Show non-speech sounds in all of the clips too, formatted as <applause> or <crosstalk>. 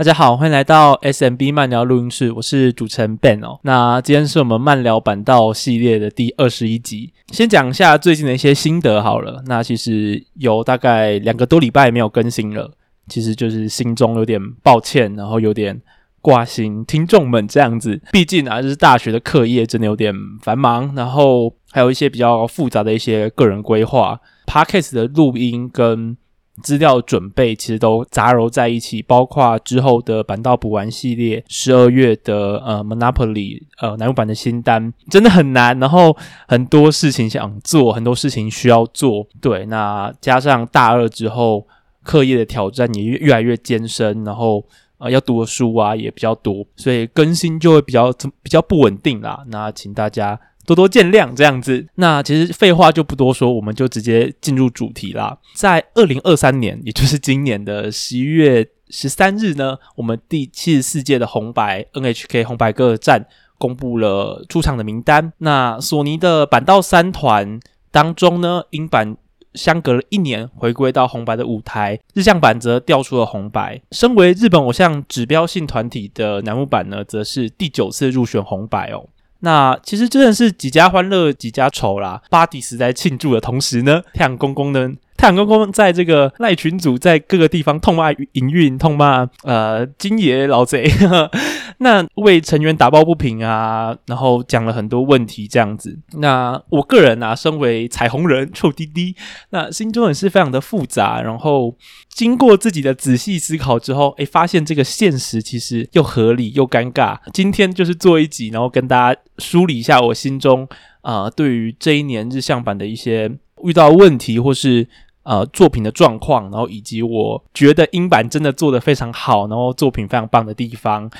大家好，欢迎来到 SMB 慢聊录音室，我是主持人 Ben 哦。那今天是我们慢聊版道系列的第二十一集，先讲一下最近的一些心得好了。那其实有大概两个多礼拜没有更新了，其实就是心中有点抱歉，然后有点挂心听众们这样子。毕竟啊，就是大学的课业真的有点繁忙，然后还有一些比较复杂的一些个人规划，Podcast 的录音跟。资料准备其实都杂糅在一起，包括之后的板道补完系列，十二月的呃 Monopoly 呃乃木坂的新单真的很难，然后很多事情想做，很多事情需要做，对，那加上大二之后课业的挑战也越来越艰深，然后呃要读的书啊也比较多，所以更新就会比较比较不稳定啦，那请大家。多多见谅，这样子。那其实废话就不多说，我们就直接进入主题啦。在二零二三年，也就是今年的十一月十三日呢，我们第七十四届的红白 NHK 红白歌战公布了出场的名单。那索尼的板道三团当中呢，樱坂相隔了一年回归到红白的舞台，日向坂则调出了红白。身为日本偶像指标性团体的楠木坂呢，则是第九次入选红白哦。那其实真的是几家欢乐几家愁啦。巴迪斯在庆祝的同时呢，太阳公公呢，太阳公公在这个赖群组在各个地方痛骂营运，痛骂呃金爷老贼。<laughs> 那为成员打抱不平啊，然后讲了很多问题这样子。那我个人啊，身为彩虹人臭滴滴，那心中也是非常的复杂。然后经过自己的仔细思考之后，诶，发现这个现实其实又合理又尴尬。今天就是做一集，然后跟大家梳理一下我心中啊、对于这一年日向版的一些遇到问题或是呃作品的状况，然后以及我觉得英版真的做得非常好，然后作品非常棒的地方。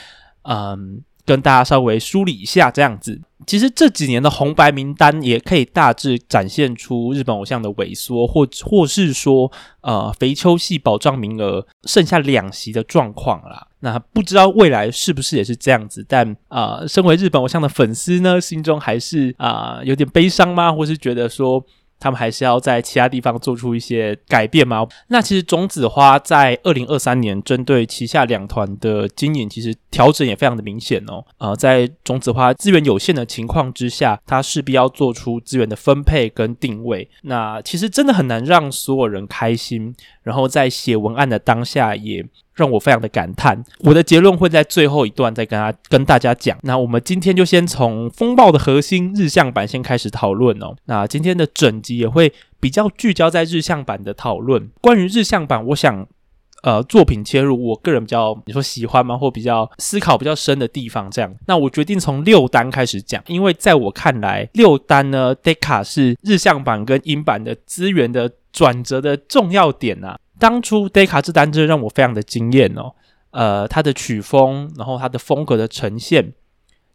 嗯，跟大家稍微梳理一下这样子。其实这几年的红白名单也可以大致展现出日本偶像的萎缩，或或是说，呃，肥秋系保障名额剩下两席的状况啦。那不知道未来是不是也是这样子？但啊、身为日本偶像的粉丝呢，心中还是啊、有点悲伤吗？或是觉得说。他们还是要在其他地方做出一些改变吗？那其实种子花在二零二三年针对旗下两团的经营，其实调整也非常的明显哦。呃，在种子花资源有限的情况之下，它势必要做出资源的分配跟定位。那其实真的很难让所有人开心。然后在写文案的当下，也让我非常的感叹。我的结论会在最后一段再跟他跟大家讲。那我们今天就先从风暴的核心日向版先开始讨论哦。那今天的整集也会比较聚焦在日向版的讨论。关于日向版，我想呃作品切入，我个人比较你说喜欢吗？或比较思考比较深的地方这样。那我决定从六单开始讲，因为在我看来，六单呢，Deca 是日向版跟英版的资源的。转折的重要点啊，当初 Deca 这单真的让我非常的惊艳哦。呃，他的曲风，然后他的风格的呈现，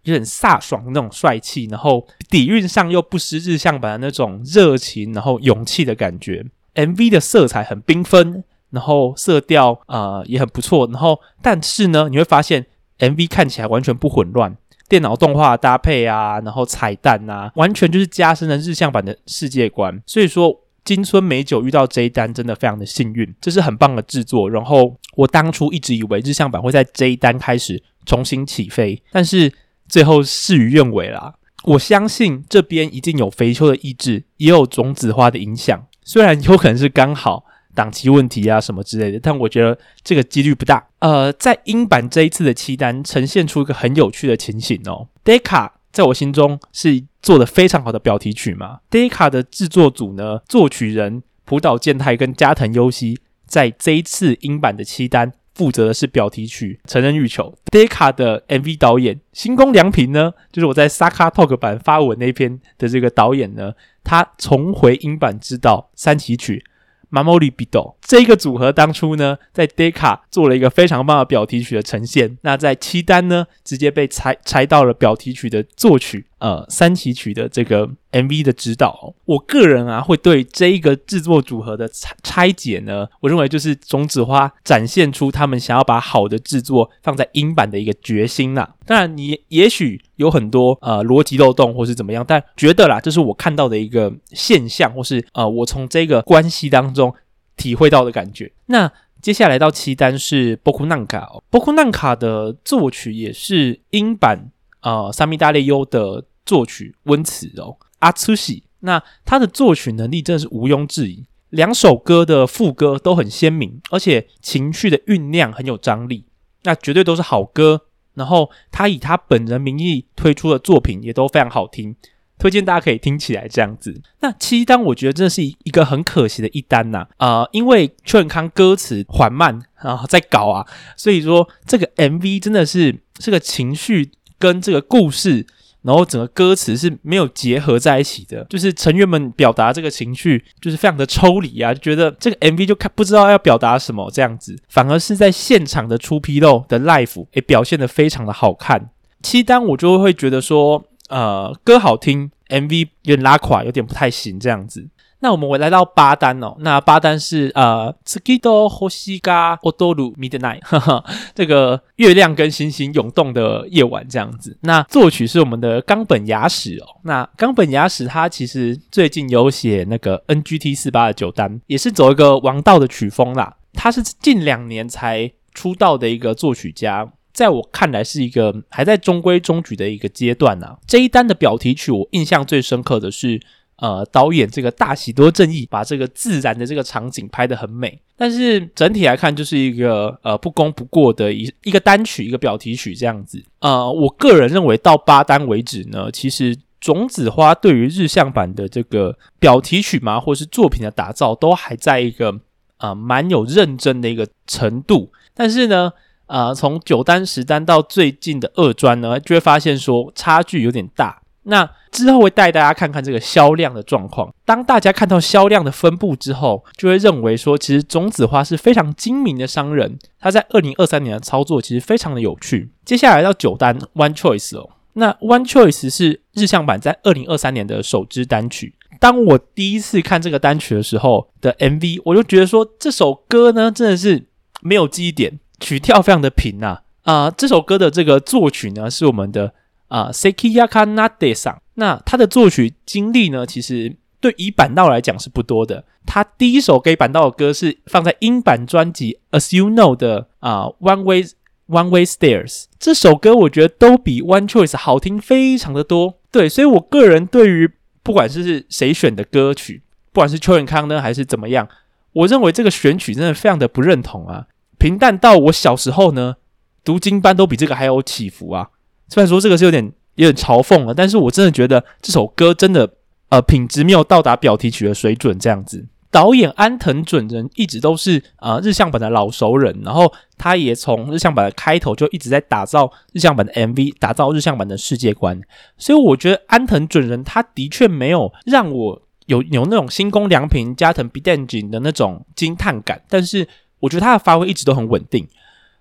有点飒爽那种帅气，然后底蕴上又不失日向版的那种热情，然后勇气的感觉。MV 的色彩很缤纷，然后色调呃也很不错，然后但是呢，你会发现 MV 看起来完全不混乱，电脑动画搭配啊，然后彩蛋啊，完全就是加深了日向版的世界观。所以说。金村美久遇到这一单真的非常的幸运，这是很棒的制作。然后我当初一直以为日向版会在这一单开始重新起飞，但是最后事与愿违啦。我相信这边一定有肥秋的意志，也有种子花的影响。虽然有可能是刚好档期问题啊什么之类的，但我觉得这个几率不大。呃，在英版这一次的七单呈现出一个很有趣的情形哦，Deca。在我心中是做的非常好的表题曲嘛。Deca 的制作组呢，作曲人浦岛健太跟加藤优希，在这一次英版的七单负责的是表题曲《成人欲求》。Deca 的 MV 导演新宫良平呢，就是我在 Saka Talk 版发文那篇的这个导演呢，他重回英版执导三期曲。m a m o r i Bido 这一个组合当初呢，在 Deca 做了一个非常棒的表题曲的呈现。那在七单呢，直接被拆拆到了表题曲的作曲，呃，三崎曲的这个 MV 的指导。我个人啊，会对这一个制作组合的拆拆解呢，我认为就是种子花展现出他们想要把好的制作放在樱坂的一个决心呐。当然，你也许有很多呃逻辑漏洞或是怎么样，但觉得啦，这是我看到的一个现象，或是呃我从这个关系当中体会到的感觉。那接下来到七单是波库纳卡，波库纳卡的作曲也是英版呃萨米达雷优的作曲温慈哦阿初喜，那他的作曲能力真的是毋庸置疑，两首歌的副歌都很鲜明，而且情绪的酝酿很有张力，那绝对都是好歌。然后他以他本人名义推出的作品也都非常好听。推荐大家可以听起来这样子。那七单我觉得真的是一个很可惜的一单呐，呃，因为秋元康歌词缓慢啊，在搞啊，所以说这个 MV 真的是这个情绪跟这个故事，然后整个歌词是没有结合在一起的，就是成员们表达这个情绪就是非常的抽离啊，就觉得这个 MV 就看不知道要表达什么这样子，反而是在现场的出纰漏的 l i f e 也表现得非常的好看。七单我就会觉得说。呃，歌好听，MV 有点拉垮，有点不太行这样子。那我们回来到八单哦，那八单是呃，Tsuki to Hoshi ga Odoru Midnight，哈哈，这个月亮跟星星涌动的夜晚这样子。那作曲是我们的冈本雅史哦。那冈本雅史他其实最近有写那个 NGT 四八的九单，也是走一个王道的曲风啦。他是近两年才出道的一个作曲家。在我看来，是一个还在中规中矩的一个阶段啊。这一单的表题曲，我印象最深刻的是，呃，导演这个大喜多正义把这个自然的这个场景拍得很美。但是整体来看，就是一个呃不功不过的一一个单曲，一个表题曲这样子。呃，我个人认为到八单为止呢，其实种子花对于日向版的这个表题曲嘛，或是作品的打造，都还在一个呃蛮有认真的一个程度。但是呢，呃，从九单十单到最近的二专呢，就会发现说差距有点大。那之后会带大家看看这个销量的状况。当大家看到销量的分布之后，就会认为说，其实种子花是非常精明的商人。他在二零二三年的操作其实非常的有趣。接下来到九单 One Choice 哦，那 One Choice 是日向坂在二零二三年的首支单曲。当我第一次看这个单曲的时候的 MV，我就觉得说这首歌呢真的是没有记忆点。曲调非常的平呐，啊，这首歌的这个作曲呢是我们的啊 Sekiyaka Nade 上，那他的作曲经历呢，其实对以板道来讲是不多的。他第一首给板道的歌是放在英版专辑 As You Know 的啊 One Way One Way Stairs，这首歌我觉得都比 One Choice 好听非常的多。对，所以我个人对于不管是谁选的歌曲，不管是邱永康呢还是怎么样，我认为这个选曲真的非常的不认同啊。平淡到我小时候呢，读经班都比这个还有起伏啊！虽然说这个是有点有点嘲讽了，但是我真的觉得这首歌真的呃品质没有到达表题曲的水准这样子。导演安藤准人一直都是呃日向版的老熟人，然后他也从日向版的开头就一直在打造日向版的 MV，打造日向版的世界观，所以我觉得安藤准人他的确没有让我有有那种新宫良平加藤 bidenji 的那种惊叹感，但是。我觉得他的发挥一直都很稳定，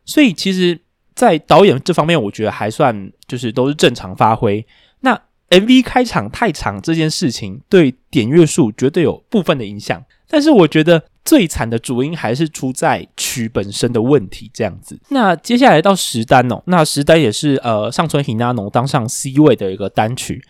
所以其实，在导演这方面，我觉得还算就是都是正常发挥。那 MV 开场太长这件事情，对点阅数绝对有部分的影响。但是我觉得最惨的主因还是出在曲本身的问题。这样子，那接下来到十单哦，那十单也是呃上村 Hinano 当上 C 位的一个单曲。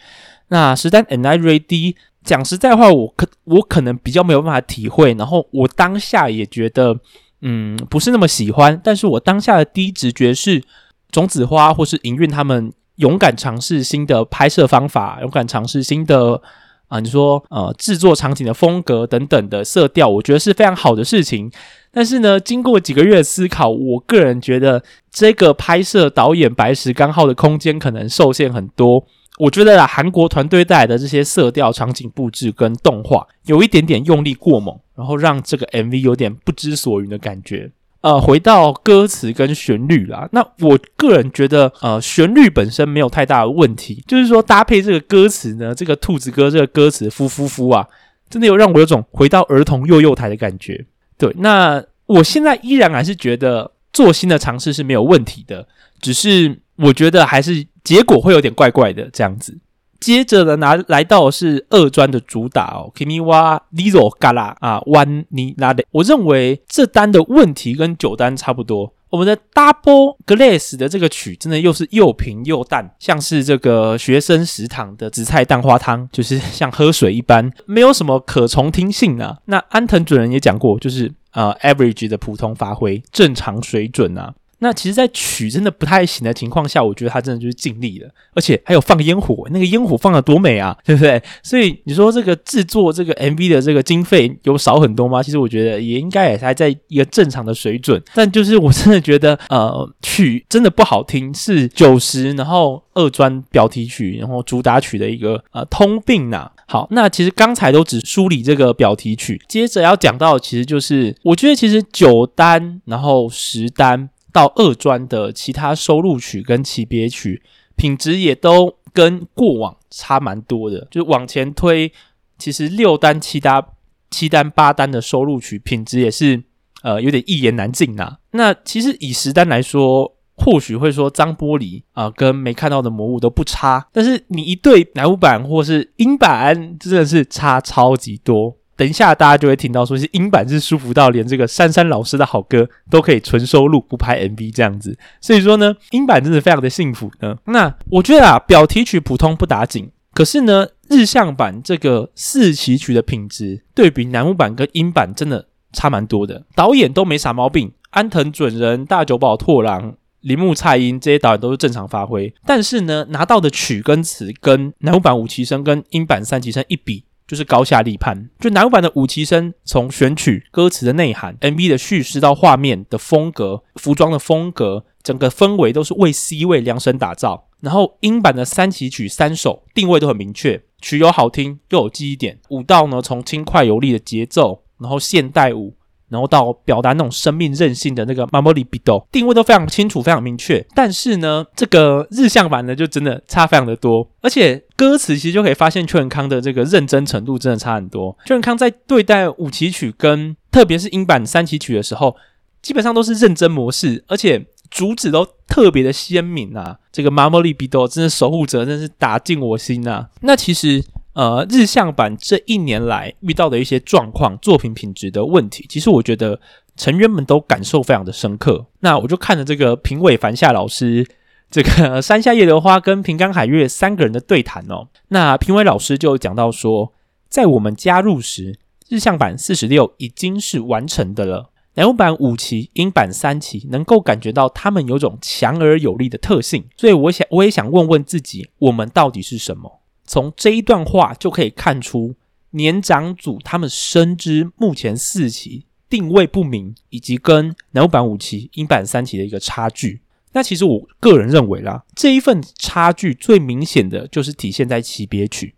那十单 And I Ready，讲实在话，我可我可能比较没有办法体会，然后我当下也觉得。嗯，不是那么喜欢，但是我当下的第一直觉是种子花或是营运他们勇敢尝试新的拍摄方法，勇敢尝试新的啊，你说呃制作场景的风格等等的色调，我觉得是非常好的事情。但是呢，经过几个月思考，我个人觉得这个拍摄导演白石刚浩的空间可能受限很多。我觉得啊，韩国团队带来的这些色调、场景布置跟动画，有一点点用力过猛，然后让这个 MV 有点不知所云的感觉。呃，回到歌词跟旋律啦，那我个人觉得，呃，旋律本身没有太大的问题，就是说搭配这个歌词呢，这个兔子歌这个歌词“夫夫夫”啊，真的有让我有种回到儿童幼幼台的感觉。对，那我现在依然还是觉得做新的尝试是没有问题的，只是我觉得还是。结果会有点怪怪的这样子。接着呢，拿来到是二专的主打哦，Kimi wa l i z o gala 啊，One ni Nare。我认为这单的问题跟九单差不多，我们的 Double Glass 的这个曲真的又是又平又淡，像是这个学生食堂的紫菜蛋花汤，就是像喝水一般，没有什么可重听性啊。那安藤主人也讲过，就是呃 average 的普通发挥，正常水准啊。那其实，在曲真的不太行的情况下，我觉得他真的就是尽力了，而且还有放烟火，那个烟火放的多美啊，对不对？所以你说这个制作这个 MV 的这个经费有少很多吗？其实我觉得也应该也还在一个正常的水准。但就是我真的觉得，呃，曲真的不好听，是九十，然后二专表题曲，然后主打曲的一个呃通病呐、好，那其实刚才都只梳理这个表题曲，接着要讲到，其实就是我觉得其实九单，然后十单。到二专的其他收录曲跟期别曲品质也都跟过往差蛮多的，就往前推，其实六单、七单、七单、八单的收录曲品质也是呃有点一言难尽呐、那其实以十单来说，或许会说脏玻璃啊、跟没看到的魔物都不差，但是你一对乃木坂或是英版，真的是差超级多。等一下，大家就会听到说，是樱坂是舒服到连这个珊珊老师的好歌都可以纯收录，不拍 MV 这样子。所以说呢，樱坂真的非常的幸福呢。那我觉得啊，表题曲普通不打紧，可是呢，日向版这个四期曲的品质，对比南木版跟樱坂真的差蛮多的。导演都没啥毛病，安藤准人、大久保拓郎、铃木菜音这些导演都是正常发挥。但是呢，拿到的曲跟词跟南木版五期生跟英版三期生一比。就是高下立判，就男版的五旗声，从选曲、歌词的内涵、MV 的叙事到画面的风格、服装的风格，整个氛围都是为 C 位量身打造。然后英版的三旗曲三首定位都很明确，曲又好听又有记忆点，舞蹈呢从轻快有力的节奏，然后现代舞。然后到表达那种生命韧性的那个 Mamoru Bito 定位都非常清楚，非常明确。但是呢，这个日向版呢，就真的差非常的多。而且歌词其实就可以发现邱永康的这个认真程度真的差很多。邱永康在对待五期曲跟特别是英版三期曲的时候，基本上都是认真模式，而且主旨都特别的鲜明啊。这个 Mamoru Bito 真的守护者，真是打进我心啊。那其实。呃，日向版这一年来遇到的一些状况、作品品质的问题，其实我觉得成员们都感受非常的深刻。那我就看着这个评委繁夏老师、这个山下叶流花跟平冈海月三个人的对谈哦。那评委老师就讲到说，在我们加入时，日向版四十六已经是完成的了。乃木坂五期、樱版三期能够感觉到他们有种强而有力的特性，所以我想，我也想问问自己，我们到底是什么？从这一段话就可以看出，年长组他们深知目前四期定位不明，以及跟乃木坂五期、英版三期的一个差距。那其实我个人认为啦，这一份差距最明显的就是体现在期别曲，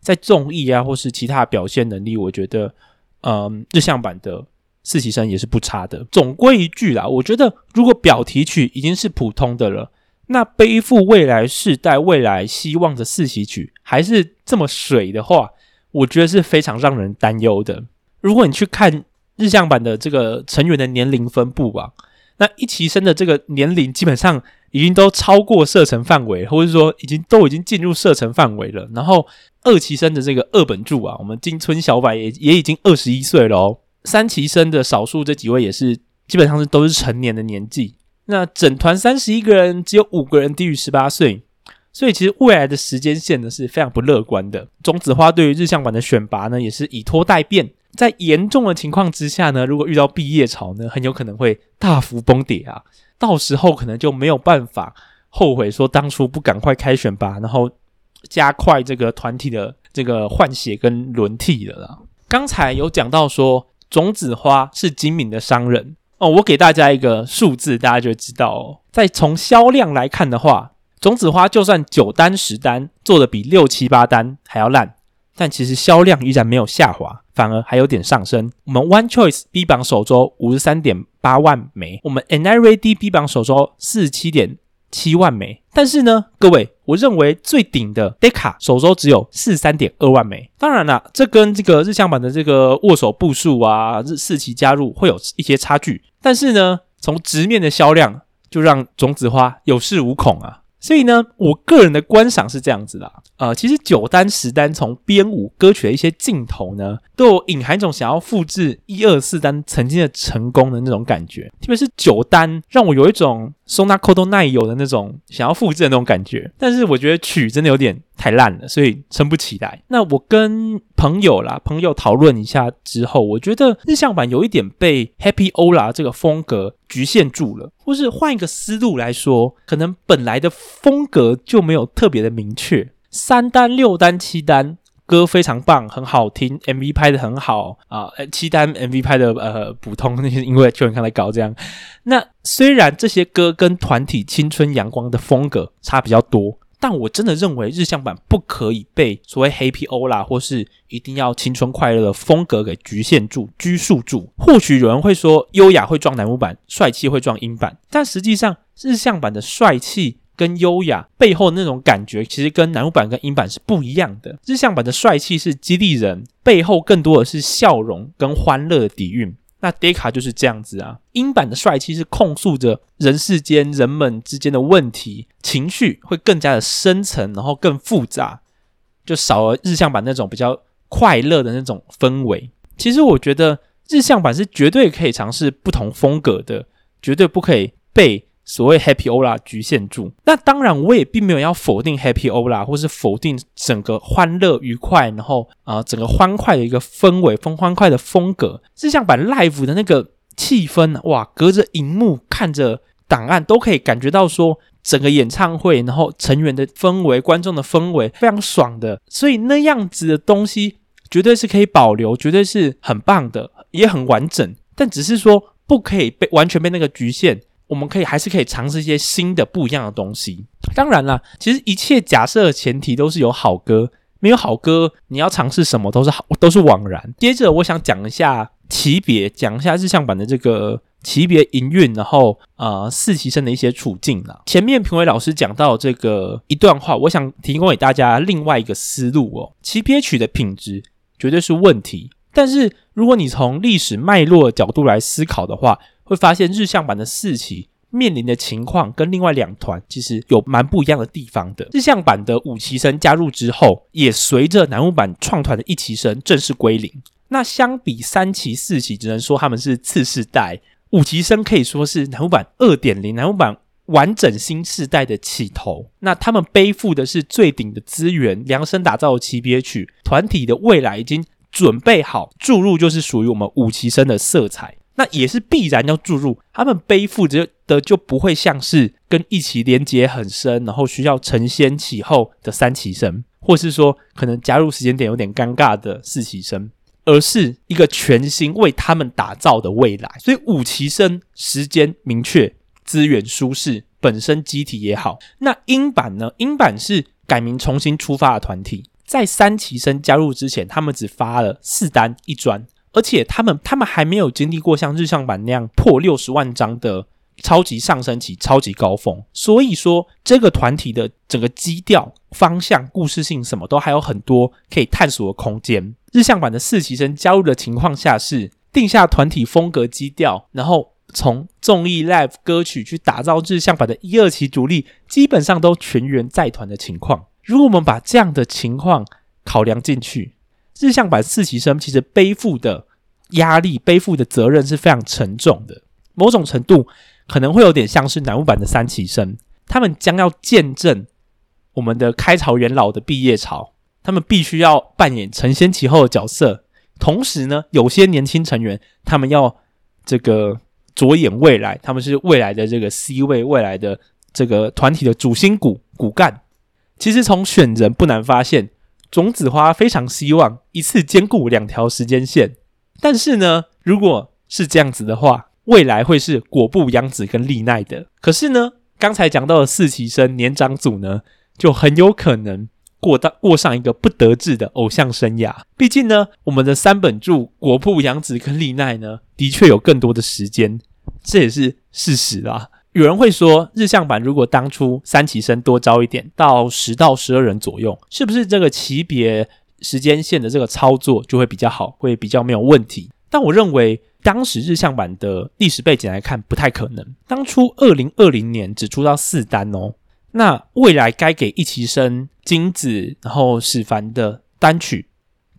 在综艺啊或是其他表现能力，我觉得，嗯，日向版的四期生也是不差的。总归一句啦，我觉得如果表题曲已经是普通的了。那背负未来世代未来希望的四喜曲还是这么水的话，我觉得是非常让人担忧的。如果你去看日向版的这个成员的年龄分布啊，那一期生的这个年龄基本上已经都超过射程范围，或者说已经都已经进入射程范围了。然后二期生的这个二本柱啊，我们金村小柏也也已经二十一岁了哦。三期生的少数这几位也是基本上是都是成年的年纪。那整团三十一个人，只有五个人低于十八岁，所以其实未来的时间线呢是非常不乐观的。种子花对于日向馆的选拔呢，也是以拖待变。在严重的情况之下呢，如果遇到毕业潮呢，很有可能会大幅崩跌啊！到时候可能就没有办法后悔说当初不赶快开选拔，然后加快这个团体的这个换血跟轮替了啦。刚才有讲到说，种子花是精明的商人。哦，我给大家一个数字，大家就知道哦。再从销量来看的话，种子花就算九单十单做的比六七八单还要烂，但其实销量依然没有下滑，反而还有点上升。我们 One Choice B 榜首周五十三点八万枚，我们 NIRAD B 榜首周四十七点七万枚，但是呢，各位，我认为最顶的 Deca 首周只有四十三点二万枚。当然啦，这跟这个日向版的这个握手部数啊，日四期加入会有一些差距。但是呢，从直面的销量就让种子花有恃无恐啊。所以呢，我个人的观赏是这样子的，呃，其实九单十单从编舞歌曲的一些镜头呢，都有隐含一种想要复制一二四单曾经的成功的那种感觉，特别是九单让我有一种。松纳扣都耐有的那种想要复制的那种感觉，但是我觉得曲真的有点太烂了，所以撑不起来。那我跟朋友啦，朋友讨论一下之后，我觉得日向版有一点被 Happy Ola 这个风格局限住了，或是换一个思路来说，可能本来的风格就没有特别的明确。三单、六单、七单。歌非常棒，很好听，MV 拍得很好啊。七单 MV 拍得呃普通，那些因为就很看来搞这样。那虽然这些歌跟团体青春阳光的风格差比较多，但我真的认为日向版不可以被所谓 Happy Ola 或是一定要青春快乐的风格给局限住、拘束住。或许有人会说，优雅会撞乃木坂，帅气会撞英版，但实际上日向版的帅气。跟优雅背后那种感觉，其实跟乃木坂跟英版是不一样的。日向版的帅气是激励人，背后更多的是笑容跟欢乐的底蕴。那 Deca 就是这样子啊。英版的帅气是控诉着人世间人们之间的问题，情绪会更加的深层，然后更复杂，就少了日向版那种比较快乐的那种氛围。其实我觉得日向版是绝对可以尝试不同风格的，绝对不可以被。所谓 Happy Ola 局限住，那当然我也并没有要否定 Happy Ola，或是否定整个欢乐愉快，然后啊、呃、整个欢快的一个氛围，风欢快的风格。是像把 Live 的那个气氛，哇，隔着荧幕看着档案都可以感觉到说整个演唱会，然后成员的氛围、观众的氛围非常爽的，所以那样子的东西绝对是可以保留，绝对是很棒的，也很完整。但只是说不可以被完全被那个局限。我们可以还是可以尝试一些新的不一样的东西。当然啦，其实一切假设的前提都是有好歌，没有好歌，你要尝试什么都是好，都是枉然。接着，我想讲一下期别，讲一下日向版的这个期别营运，然后呃四期生的一些处境啦。前面评委老师讲到这个一段话，我想提供给大家另外一个思路哦。期别曲的品质绝对是问题，但是如果你从历史脉络角度来思考的话，会发现日向版的四期面临的情况跟另外两团其实有蛮不一样的地方的。日向版的五期生加入之后，也随着南木版创团的一期生正式归零。那相比三期、四期，只能说他们是次世代。五期生可以说是南木版二点零，南木版完整新世代的起头。那他们背负的是最顶的资源，量身打造的期别曲，团体的未来已经准备好注入，就是属于我们五期生的色彩。那也是必然要注入，他们背负着的就不会像是跟一起连结很深，然后需要承先启后的三期生，或是说可能加入时间点有点尴尬的四期生，而是一个全新为他们打造的未来。所以五期生时间明确，资源舒适，本身机体也好。那英版呢？英版是改名重新出发的团体，在三期生加入之前，他们只发了四单一专。而且他们他们还没有经历过像日向坂那样破六十万张的超级上升期、超级高峰，所以说这个团体的整个基调、方向、故事性什么都还有很多可以探索的空间。日向坂的四期生加入的情况下是定下团体风格基调，然后从综艺 live 歌曲去打造日向坂的一二期主力，基本上都全员在团的情况。如果我们把这样的情况考量进去，日向坂四期生其实背负的压力、背负的责任是非常沉重的，某种程度可能会有点像是乃木坂的三期生，他们将要见证我们的开朝元老的毕业潮，他们必须要扮演承先启后的角色，同时呢，有些年轻成员他们要这个着眼未来，他们是未来的这个 C 位，未来的这个团体的主心骨骨干。其实从选人不难发现。种子花非常希望一次兼顾两条时间线，但是呢，如果是这样子的话，未来会是果布、阳子跟丽奈的。可是呢，刚才讲到的四期生年长组呢，就很有可能过到过上一个不得志的偶像生涯。毕竟呢，我们的三本柱果布、阳子跟丽奈呢，的确有更多的时间，这也是事实啦。有人会说，日向版如果当初三期生多招一点，到十到十二人左右，是不是这个级别时间线的这个操作就会比较好，会比较没有问题？但我认为，当时日向版的历史背景来看，不太可能。当初二零二零年只出到四单哦，那未来该给一期生、金子，然后史凡的单曲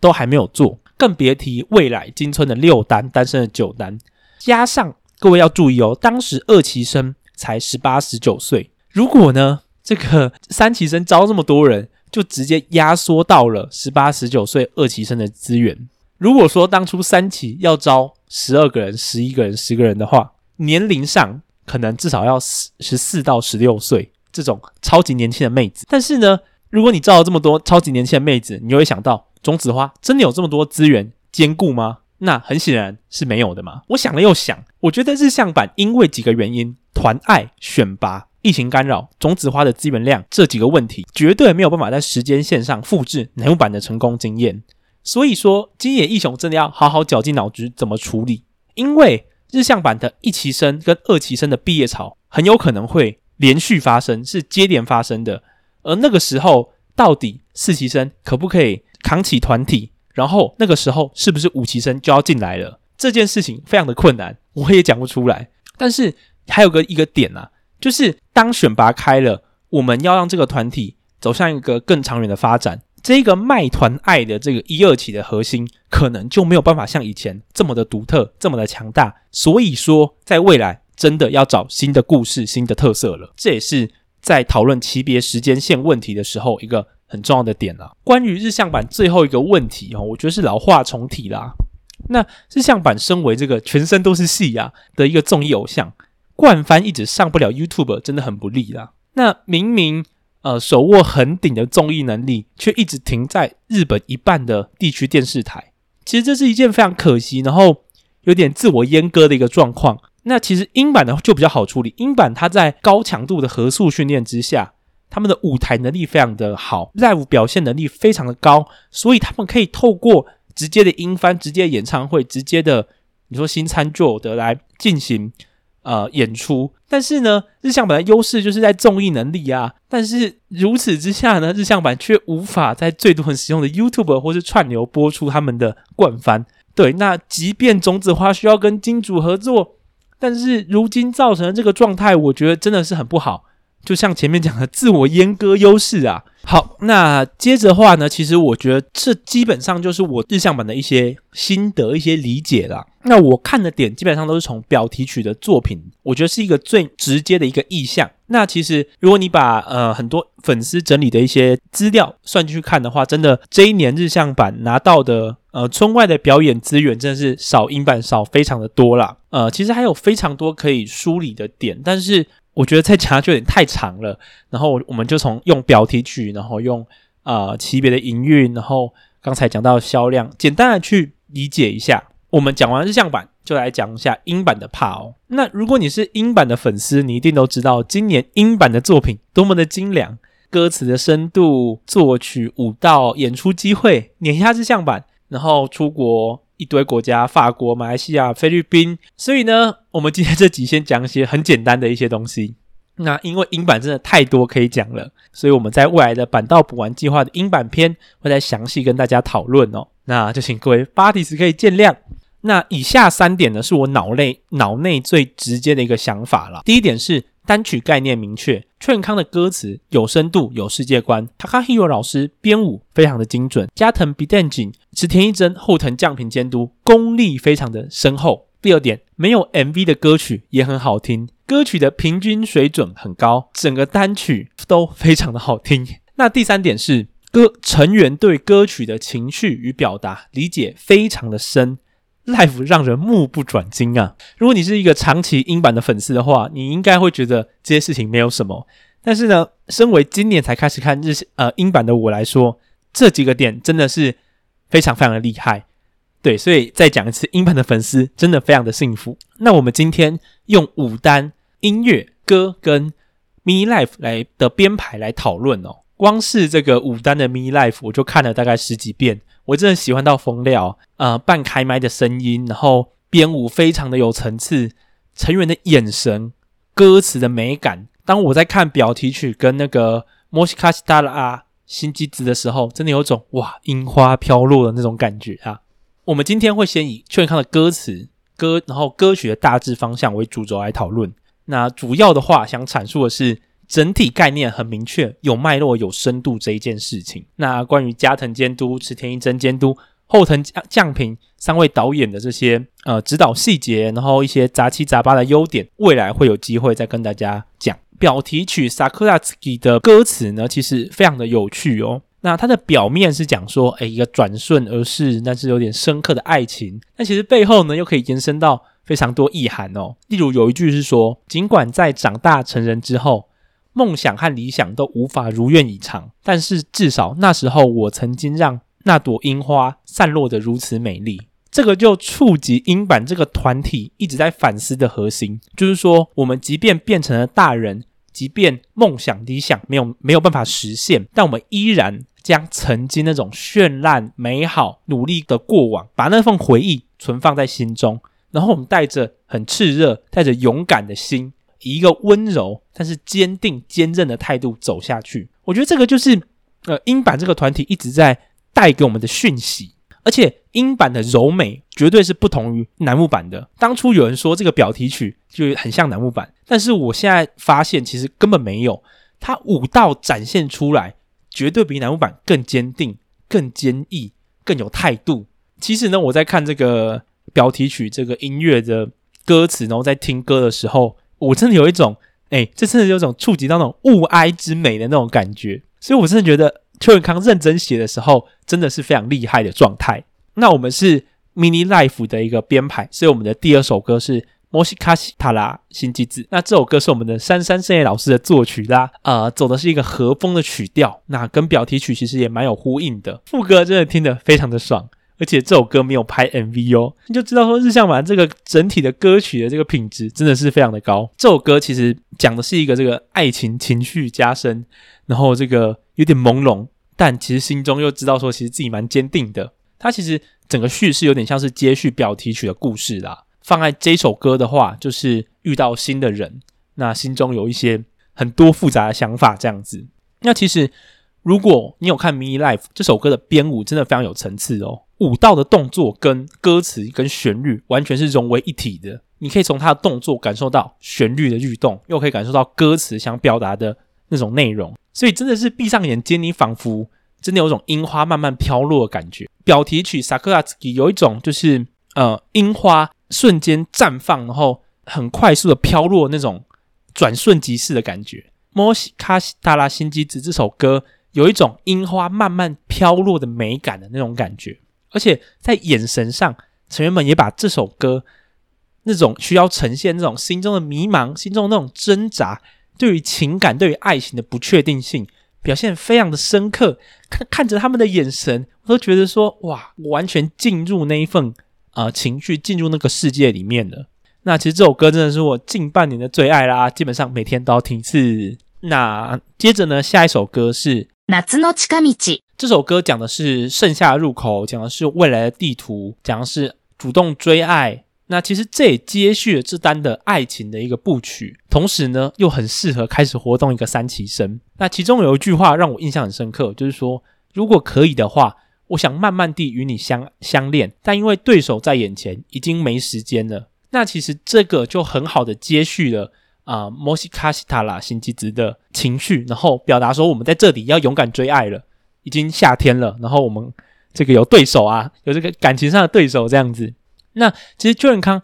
都还没有做，更别提未来金村的六单、单身的九单，加上各位要注意哦，当时二期生才十八、十九岁，如果呢这个三期生招这么多人，就直接压缩到了十八、十九岁二期生的资源。如果说当初三期要招十二个人、十一个人、十个人的话，年龄上可能至少要十四到十六岁这种超级年轻的妹子。但是呢，如果你招了这么多超级年轻的妹子，你就会想到种子花真的有这么多资源兼顾吗？那很显然是没有的嘛。我想了又想，我觉得日向坂因为几个原因，团爱、选拔、疫情干扰、种子花的资源量这几个问题，绝对没有办法在时间线上复制乃木版的成功经验。所以说，今野义雄真的要好好绞尽脑汁怎么处理，因为日向版的一期生跟二期生的毕业潮很有可能会连续发生，是接连发生的。而那个时候，到底四期生可不可以扛起团体？然后那个时候，是不是五期生就要进来了？这件事情非常的困难，我也讲不出来。但是还有个一个点啊，就是当选拔开了，我们要让这个团体走向一个更长远的发展。这个卖团爱的这个一二期的核心，可能就没有办法像以前这么的独特，这么的强大。所以说，在未来真的要找新的故事、新的特色了。这也是在讨论级别时间线问题的时候一个很重要的点了。关于日向坂最后一个问题哦，我觉得是老话重提啦。那日向坂身为这个全身都是戏啊的一个综艺偶像，冠番一直上不了 YouTube，真的很不利啦。那明明。呃，手握很顶的综艺能力，却一直停在日本一半的地区电视台。其实这是一件非常可惜，然后有点自我阉割的一个状况。那其实英版呢就比较好处理，英版它在高强度的合宿训练之下，他们的舞台能力非常的好，live 表现能力非常的高，所以他们可以透过直接的音翻、直接演唱会、直接的你说新参旧的来进行。呃，演出，但是呢，日向版的优势就是在综艺能力啊。但是如此之下呢，日向版却无法在最多人使用的 YouTube 或是串流播出他们的冠番。对，那即便种子花需要跟金主合作，但是如今造成的这个状态，我觉得真的是很不好。就像前面讲的，自我阉割优势啊。好，那接着话呢，其实我觉得这基本上就是我日向版的一些心得、一些理解啦。那我看的点基本上都是从表题曲的作品，我觉得是一个最直接的一个意向。那其实如果你把呃很多粉丝整理的一些资料算进去看的话，真的这一年日向版拿到的呃村外的表演资源真的是少樱坂少非常的多啦。呃，其实还有非常多可以梳理的点，但是。我觉得再讲就有点太长了，然后我们就从用表题曲，然后用呃级别的营运，然后刚才讲到销量，简单的去理解一下。我们讲完日向版，就来讲一下英版的怕哦。那如果你是英版的粉丝，你一定都知道今年英版的作品多么的精良，歌词的深度、作曲、舞蹈、演出机会碾压日向版，然后出国。一堆国家，法国、马来西亚、菲律宾，所以呢，我们今天这集先讲一些很简单的一些东西。<laughs> 那因为英版真的太多可以讲了，所以我们在未来的版道补完计划的英版篇会再详细跟大家讨论哦。那就请各位巴蒂斯可以见谅。那以下三点呢，是我脑内脑内最直接的一个想法了。第一点是。单曲概念明确，秋元康的歌词有深度、有世界观。Takahiro 老师编舞非常的精准，加藤 Bidenji、池田一真、后藤降平监督，功力非常的深厚。第二点，没有 MV 的歌曲也很好听，歌曲的平均水准很高，整个单曲都非常的好听。那第三点是歌成员对歌曲的情绪与表达理解非常的深。Live 让人目不转睛啊！如果你是一个长期英版的粉丝的话，你应该会觉得这些事情没有什么。但是呢，身为今年才开始看日呃英版的我来说，这几个点真的是非常非常的厉害。对，所以再讲一次，英版的粉丝真的非常的幸福。那我们今天用五单音乐歌跟 mini live 来的编排来讨论哦。光是这个五单的 mini live，我就看了大概十几遍。我真的喜欢到疯掉，呃，半开麦的声音，然后编舞非常的有层次，成员的眼神，歌词的美感。当我在看表题曲跟那个もしかしたら新机子的时候，真的有种哇，樱花飘落的那种感觉啊。我们今天会先以秋元康的歌词歌，然后歌曲的大致方向为主轴来讨论。那主要的话想阐述的是 整体概念很明确，有脉络、有深度这一件事情。那关于加藤监督、池田一真监督、后藤降平三位导演的这些呃指导细节，然后一些杂七杂八的优点，未来会有机会再跟大家讲。表题曲《Sakura s k i》的歌词呢，其实非常的有趣哦。那它的表面是讲说，诶，一个转瞬而逝，但是有点深刻的爱情。但其实背后呢，又可以延伸到非常多意涵哦。例如有一句是说，尽管在长大成人之后，梦想和理想都无法如愿以偿，但是至少那时候我曾经让那朵樱花散落得如此美丽。这个就触及英版这个团体一直在反思的核心，就是说，我们即便变成了大人，即便梦想理想没有没有办法实现，但我们依然将曾经那种绚烂美好努力的过往，把那份回忆存放在心中，然后我们带着很炽热、带着勇敢的心，以一个温柔但是坚定坚韧的态度走下去。我觉得这个就是呃英版这个团体一直在带给我们的讯息。而且英版的柔美绝对是不同于楠木版的。当初有人说这个表题曲就很像楠木版，但是我现在发现其实根本没有。它舞蹈展现出来绝对比楠木版更坚定、更坚毅、更有态度。其实呢，我在看这个表题曲这个音乐的歌词，然后在听歌的时候，我真的有一种，哎，这真的有一种触及到那种物哀之美的那种感觉。所以我真的觉得。秋元康认真写的时候，真的是非常厉害的状态。那我们是 Mini Life 的一个编排，所以我们的第二首歌是《もしかしたら新机子》。那这首歌是我们的杉山圣叶老师的作曲啦，呃，走的是一个和风的曲调，那跟表题曲其实也蛮有呼应的。副歌真的听得非常的爽， 而且这首歌没有拍 MV 哦，你就知道说日向丸这个整体的歌曲的这个品质真的是非常的高。这首歌其实讲的是一个这个爱情情绪加深，然后这个。有点朦胧，但其实心中又知道说，其实自己蛮坚定的。它其实整个叙事有点像是接续表题曲的故事啦。放在这首歌的话，就是遇到新的人，那心中有一些很多复杂的想法这样子。那其实如果你有看《Mini Life》这首歌的编舞，真的非常有层次哦。舞蹈的动作跟歌词跟旋律完全是融为一体的。你可以从他的动作感受到旋律的律动，又可以感受到歌词想表达的那种内容。所以真的是闭上眼睛，你仿佛真的有种樱花慢慢飘落的感觉。表题曲《Sakura Tsuki》有一种就是呃樱花瞬间绽放，然后很快速的飘落那种转瞬即逝的感觉。《もしかしたら新机子》这首歌 有一种樱花慢慢飘落的美感的那种感觉，而且在眼神上，成员们也把这首歌那种需要呈现那种心中的迷茫、心中那种挣扎。对于情感、对于爱情的不确定性表现非常的深刻，看看着他们的眼神，我都觉得说哇，我完全进入那一份呃情绪，进入那个世界里面了。那其实这首歌真的是我近半年的最爱啦，基本上每天都要听一次。那接着呢，下一首歌是《夏の近道》，这首歌讲的是盛夏入口，讲的是未来的地图，讲的是主动追爱。那其实这也接续了这单的爱情的一个部曲，同时呢，又很适合开始活动一个三期生。那其中有一句话让我印象很深刻，就是说，如果可以的话，我想慢慢地与你相相恋，但因为对手在眼前，已经没时间了。那其实这个就很好的接续了啊，もしかしたら新机子的情绪，然后表达说我们在这里要勇敢追爱了，已经夏天了，然后我们这个有对手啊，有这个感情上的对手这样子。那其实秋元康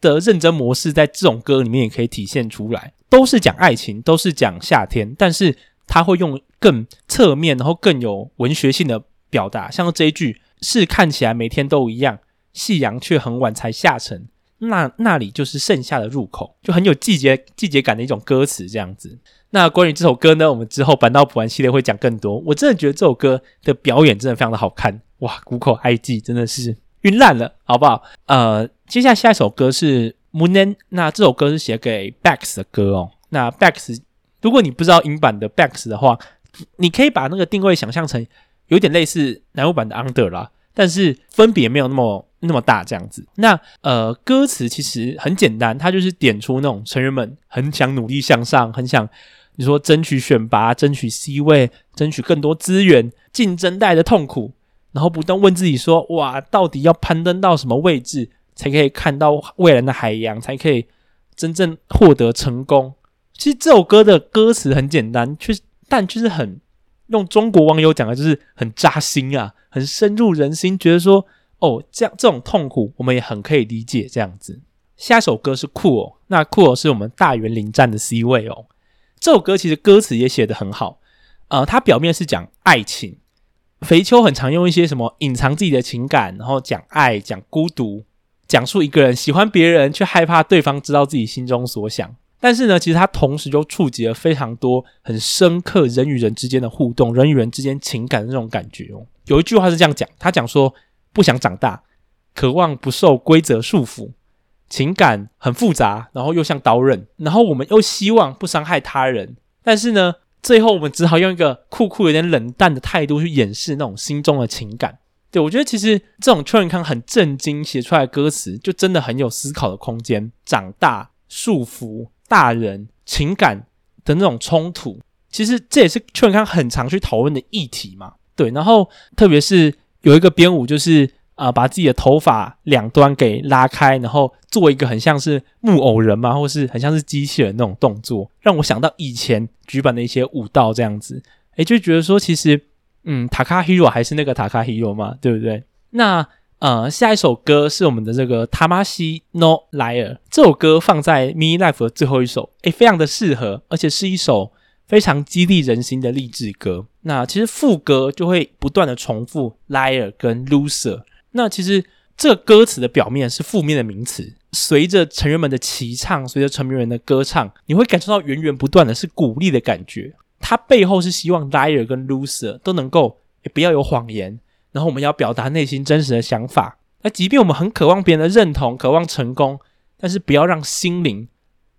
的认真模式在这种歌里面也可以体现出来，都是讲爱情，都是讲夏天，但是他会用更侧面，然后更有文学性的表达，像这一句是看起来每天都一样，夕阳却很晚才下沉， 那那里就是盛夏的入口，就很有季节季节感的一种歌词这样子。那关于这首歌呢，我们之后坂道普玩系列会讲更多。我真的觉得这首歌的表演真的非常的好看，哇，谷口爱纪真的是。晕烂了，好不好？呃，接下来下一首歌是 Munen，那这首歌是写给 Bex 的歌哦。那 Bex，如果你不知道英版的 Bex 的话，你可以把那个定位想象成有点类似楠木版的 Under 啦，但是分别没有那么那么大这样子。那呃，歌词其实很简单，它就是点出那种成员们很想努力向上，很想你说争取选拔、争取 C 位、争取更多资源、竞争带来的痛苦。然后不断问自己说：“哇，到底要攀登到什么位置，才可以看到蔚蓝的海洋，才可以真正获得成功？其实这首歌的歌词很简单，却但就是很用中国网友讲的，就是很扎心啊，很深入人心，觉得说哦，这样这种痛苦我们也很可以理解这样子。下一首歌是酷哦，那酷哦是我们大园林站的 C 位哦。这首歌其实歌词也写得很好，呃，它表面是讲爱情，肥秋很常用一些什么隐藏自己的情感，然后讲爱、讲孤独，讲述一个人喜欢别人却害怕对方知道自己心中所想。但是呢，其实它同时就触及了非常多很深刻人与人之间的互动，人与人之间情感的那种感觉哦。有一句话是这样讲，他讲说不想长大，渴望不受规则束缚。情感很复杂，然后又像刀刃，然后我们又希望不伤害他人，但是呢，最后我们只好用一个酷酷、有点冷淡的态度去掩饰那种心中的情感。对，我觉得其实这种邱永康很震惊写出来的歌词，就真的很有思考的空间。长大、束缚、大人、情感的那种冲突，其实这也是邱永康很常去讨论的议题嘛。对，然后特别是有一个编舞就是。啊、把自己的头发两端给拉开，然后做一个很像是木偶人嘛，或是很像是机器人那种动作，让我想到以前举办的一些舞蹈这样子，诶，就觉得说其实，嗯，塔卡希罗还是那个塔卡希罗嘛，对不对？那呃，下一首歌是我们的这个《Tamashi no Liar》，这首歌放在 Mini Life 的最后一首，诶，非常的适合，而且是一首。非常激励人心的励志歌。那其实副歌就会不断的重复 liar 跟 loser。那其实这歌词的表面是负面的名词，随着成员们的齐唱，随着成员们的歌唱，你会感受到源源不断的是鼓励的感觉。它背后是希望 liar 跟 loser 都能够也不要有谎言，然后我们要表达内心真实的想法。那即便我们很渴望别人的认同，渴望成功，但是不要让心灵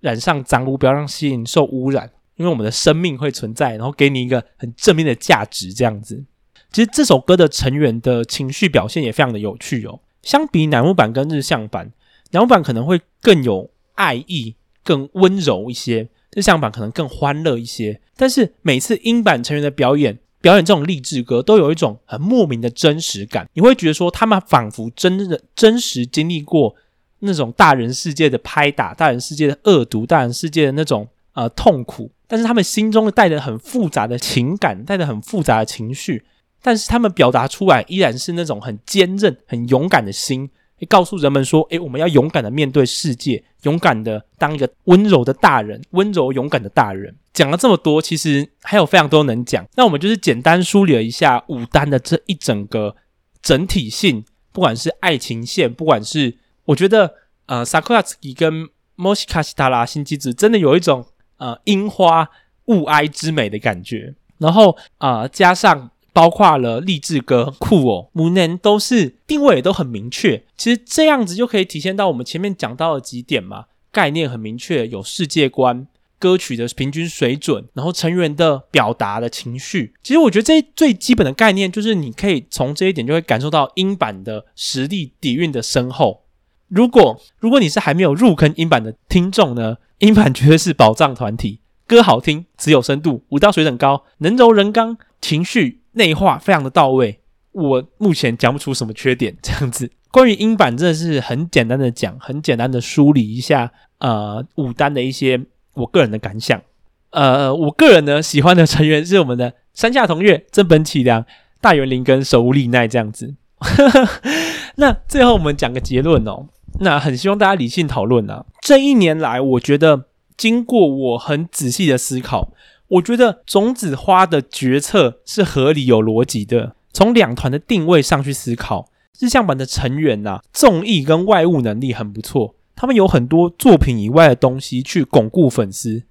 染上脏污，不要让心灵受污染。因为我们的生命会存在，然后给你一个很正面的价值，这样子。其实这首歌的成员的情绪表现也非常的有趣哦。相比乃木坂跟日向坂，乃木坂可能会更有爱意，更温柔一些；日向版可能更欢乐一些。但是每次英版成员的表演，表演这种励志歌，都有一种很莫名的真实感。你会觉得说，他们仿佛真的真实经历过那种大人世界的拍打，大人世界的恶毒，大人世界的那种呃痛苦。但是他们心中带着很复杂的情感，带着很复杂的情绪，但是他们表达出来依然是那种很坚韧、很勇敢的心，告诉人们说：“诶，我们要勇敢的面对世界，勇敢的当一个温柔的大人，温柔勇敢的大人。”讲了这么多，其实还有非常多能讲。那我们就是简单梳理了一下武丹的这一整个整体性，不管是爱情线，不管是我觉得呃，Sakuratsuki 跟 Moshikashitara 新机子真的有一种。呃，樱花物哀之美的感觉，然后啊、加上包括了励志歌、酷哦、木南都是定位也都很明确。其实这样子就可以体现到我们前面讲到的几点嘛，概念很明确，有世界观、歌曲的平均水准，然后成员的表达的情绪。其实我觉得这最基本的概念就是，你可以从这一点就会感受到英版的实力底蕴的深厚。如果如果你是还没有入坑英版的听众呢？英版绝对是宝藏团体，歌好听，词有深度，舞蹈水准高，能柔人刚，情绪内化非常的到位。我目前讲不出什么缺点，<laughs> 这样子。关于英版，真的是很简单的讲，很简单的梳理一下，呃，舞担的一些我个人的感想。呃，我个人呢喜欢的成员是我们的山下同月、真本启良、大原玲跟守屋丽奈这样子。<laughs> 那最后我们讲个结论哦。那很希望大家理性讨论啊！这一年来，我觉得经过我很仔细的思考，我觉得种子花的决策是合理有逻辑的。从两团的定位上去思考，日向版的成员呐、啊，综艺跟外务能力很不错，他们有很多作品以外的东西去巩固粉丝，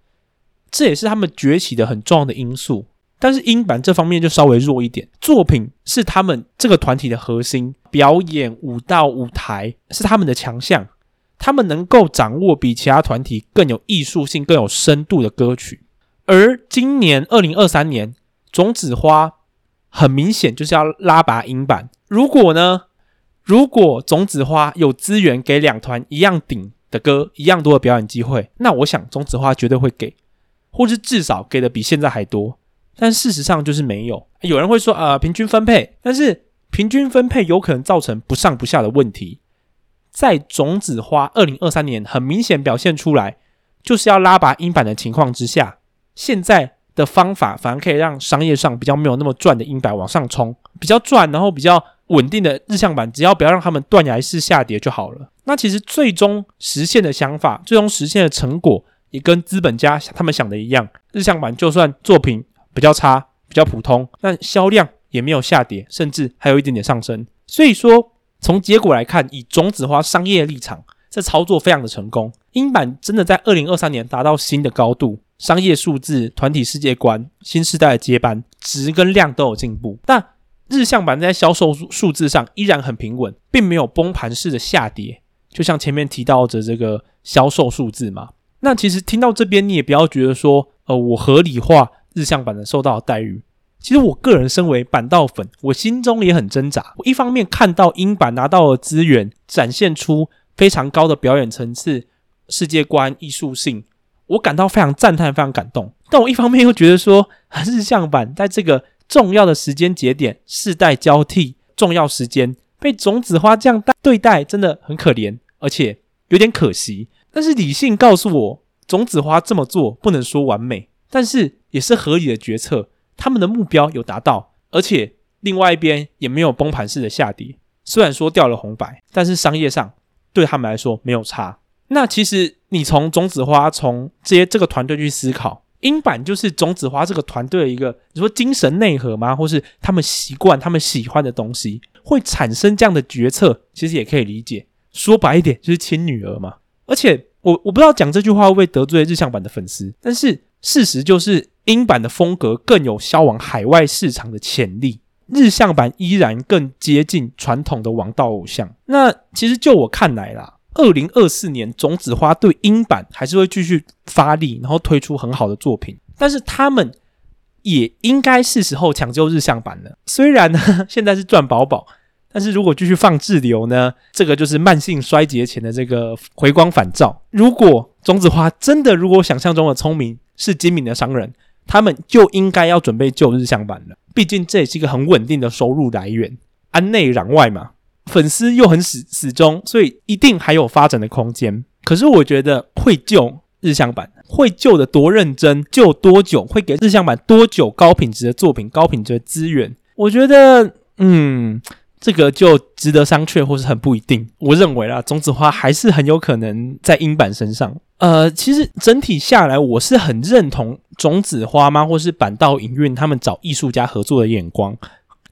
这也是他们崛起的很重要的因素。但是樱坂这方面就稍微弱一点，作品是他们这个团体的核心，表演、舞蹈、舞台是他们的强项，他们能够掌握比其他团体更有艺术性、更有深度的歌曲。而今年二零二三年，种子花很明显就是要拉拔樱坂。如果呢，如果种子花有资源给两团一样顶的歌，一样多的表演机会，那我想种子花绝对会给，或是至少给的比现在还多。但事实上就是没有。有人会说啊、呃，平均分配，但是平均分配有可能造成不上不下的问题。在种子花二零二三年很明显表现出来，就是要拉拔英版的情况之下，现在的方法反而可以让商业上比较没有那么赚的英版往上冲，比较赚，然后比较稳定的日向版，只要不要让他们断崖式下跌就好了。那其实最终实现的想法，最终实现的成果，也跟资本家他们想的一样，日向版就算作品比较差、比较普通，但销量也没有下跌，甚至还有一点点上升。所以说，从结果来看，以种子花商业立场，这操作非常的成功。英版真的在二零二三年达到新的高度，商业数字、团体世界观、新时代的接班，值跟量都有进步。但日向版在销售数字上依然很平稳，并没有崩盘式的下跌。就像前面提到的这个销售数字嘛，那其实听到这边，你也不要觉得说，呃，我合理化日向版的受到的待遇。其实我个人身为板道粉，我心中也很挣扎。我一方面看到英版拿到的资源，展现出非常高的表演层次、世界观、艺术性，我感到非常赞叹、非常感动。但我一方面又觉得说，日向版在这个重要的时间节点、世代交替重要时间，被种子花这样对待，真的很可怜，而且有点可惜。但是理性告诉我，种子花这么做不能说完美，但是也是合理的决策。他们的目标有达到，而且另外一边也没有崩盘式的下跌。虽然说掉了红白，但是商业上对他们来说没有差。那其实你从种子花从这些这个团队去思考，英版就是种子花这个团队的一个你说精神内核吗？或是他们习惯、他们喜欢的东西会产生这样的决策，其实也可以理解。说白一点，就是亲女儿嘛。而且我我不知道讲这句话会不会得罪日向版的粉丝，但是事实就是。英版的风格更有销往海外市场的潜力，日向版依然更接近传统的王道偶像。那其实就我看来啦，二零二四年种子花对英版还是会继续发力，然后推出很好的作品。但是他们也应该是时候抢救日向版了。虽然呢 <laughs> 现在是赚饱饱，但是如果继续放滞留呢，这个就是慢性衰竭前的这个回光返照。如果种子花真的如果想象中的聪明，是精明的商人。他们就应该要准备救日向版了，毕竟这也是一个很稳定的收入来源，安内攘外嘛，粉丝又很始始终，所以一定还有发展的空间。可是我觉得会救日向版，会救的多认真，救多久，会给日向版多久高品质的作品、高品质的资源，我觉得，嗯。这个就值得商榷，或是很不一定。我认为啦，种子花还是很有可能在英版身上。呃，其实整体下来，我是很认同种子花吗，或是坂道营运他们找艺术家合作的眼光。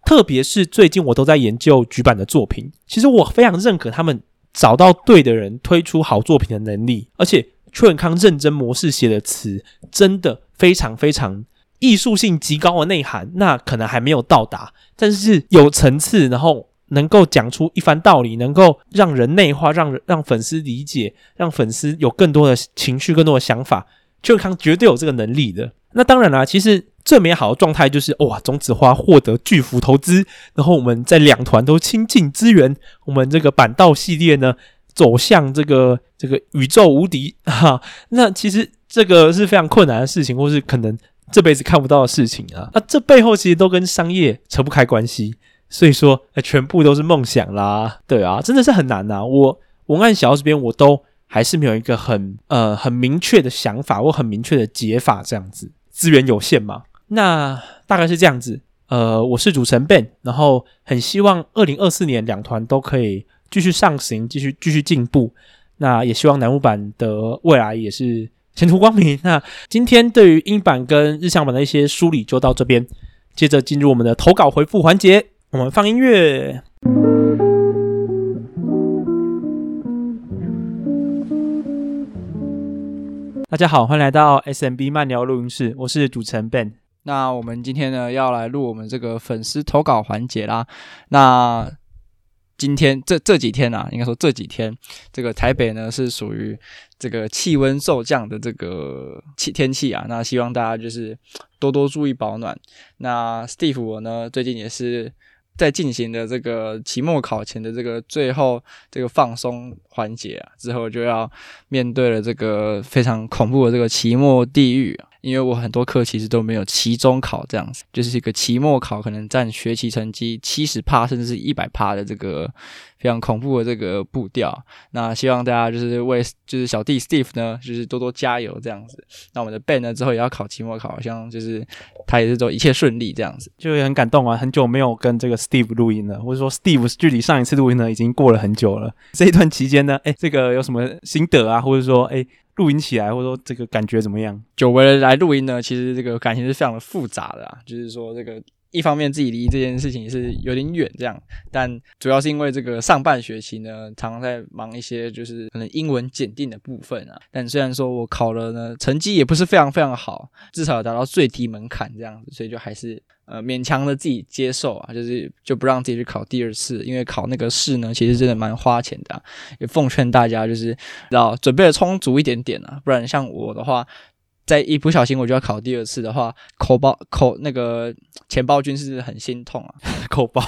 特别是最近我都在研究櫸坂的作品，其实我非常认可他们找到对的人推出好作品的能力。而且秋元康认真模式写的词，真的非常非常。艺术性极高的内涵，那可能还没有到达，但是有层次，然后能够讲出一番道理，能够让人内化，让让粉丝理解，让粉丝有更多的情绪、更多的想法，秋元康绝对有这个能力的。那当然啦，其实最美好的状态就是哇，种子花获得巨幅投资，然后我们在两团都倾尽资源，我们这个板道系列呢走向这个这个宇宙无敌哈。那其实这个是非常困难的事情，或是可能。这辈子看不到的事情啊，那这背后其实都跟商业扯不开关系，所以说，全部都是梦想啦，对啊，真的是很难呐。我文案写到这边，我都还是没有一个很呃很明确的想法或很明确的解法，这样子，资源有限嘛，那大概是这样子。呃，我是主持人 Ben，然后很希望二零二四年两团都可以继续上行，继续继续进步。那也希望南木版的未来也是。前途光明。<laughs> 那今天对于英版跟日向版的一些梳理就到这边，接着进入我们的投稿回复环节。我们放音乐。大家好，欢迎来到 SMB 慢聊录音室，我是主持人 Ben。那我们今天呢要来录我们这个粉丝投稿环节啦。那今天这这几天啊，应该说这几天，这个台北呢是属于这个气温骤降的这个气天气啊。那希望大家就是多多注意保暖。那 Steve 我呢最近也是在进行的这个期末考前的这个最后这个放松环节啊，之后就要面对了这个非常恐怖的这个期末地狱啊。因为我很多课其实都没有期中考这样子，就是一个期末考可能占学期成绩七十趴甚至是一百趴的这个非常恐怖的这个步调。那希望大家就是为就是小弟 Steve 呢，就是多多加油这样子。那我们的 Ben 呢之后也要考期末考，好像就是他也是都一切顺利这样子，就很感动啊！很久没有跟这个 Steve 录音了，或者说 Steve 距离上一次录音呢已经过了很久了。这一段期间呢，哎，这个有什么心得啊？或者说，哎。录音起来，或者说这个感觉怎么样？久违的来录音呢，其实这个感情是非常的复杂的啊。就是说，这个一方面自己离这件事情是有点远，这样，但主要是因为这个上半学期呢，常常在忙一些就是可能英文检定的部分啊。但虽然说我考了呢，成绩也不是非常非常好，至少达到最低门槛这样子，所以就还是。呃，勉强的自己接受啊，就是就不让自己去考第二次，因为考那个试呢，其实真的蛮花钱的。也奉劝大家，就是要准备的充足一点点啊，不然像我的话，在一不小心我就要考第二次的话，口包口那个钱包君是很心痛啊，<laughs> 口包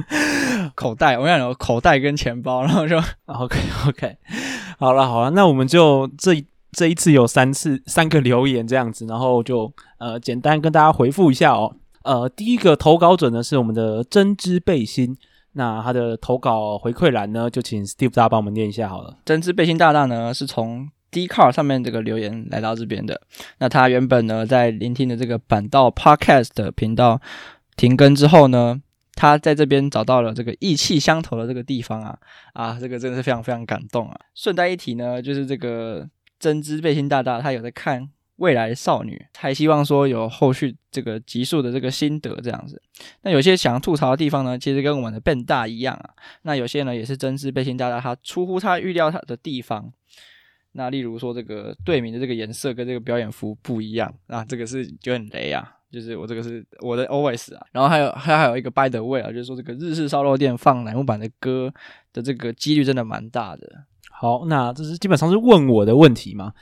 <laughs> 口袋，我想有口袋跟钱包，然后就 OK OK，好了好了，那我们就这这一次有三次三个留言这样子，然后就呃简单跟大家回复一下哦。呃，第一个投稿者呢是我们的针织背心，那他的投稿回馈栏呢，就请 Steve 大家帮我们念一下好了。针织背心大大呢是从 Dcar 上面这个留言来到这边的，那他原本呢在聆听的这个板道 Podcast 的频道停更之后呢，他在这边找到了这个意气相投的这个地方啊啊，这个真的是非常非常感动啊。顺带一提呢，就是这个针织背心大大他有在看。未来少女还希望说有后续这个集数的这个心得这样子，那有些想要吐槽的地方呢，其实跟我们的 Ben 大一样啊。那有些呢也是针织背心大大他出乎他预料他的地方。那例如说这个队名的这个颜色跟这个表演服不一样啊，这个是就很雷啊，就是我这个是我的 always 啊。然后还有还还有一个 by the way 啊，就是说这个日式烧肉店放乃木坂的歌的这个几率真的蛮大的。好，那这是基本上是问我的问题嘛？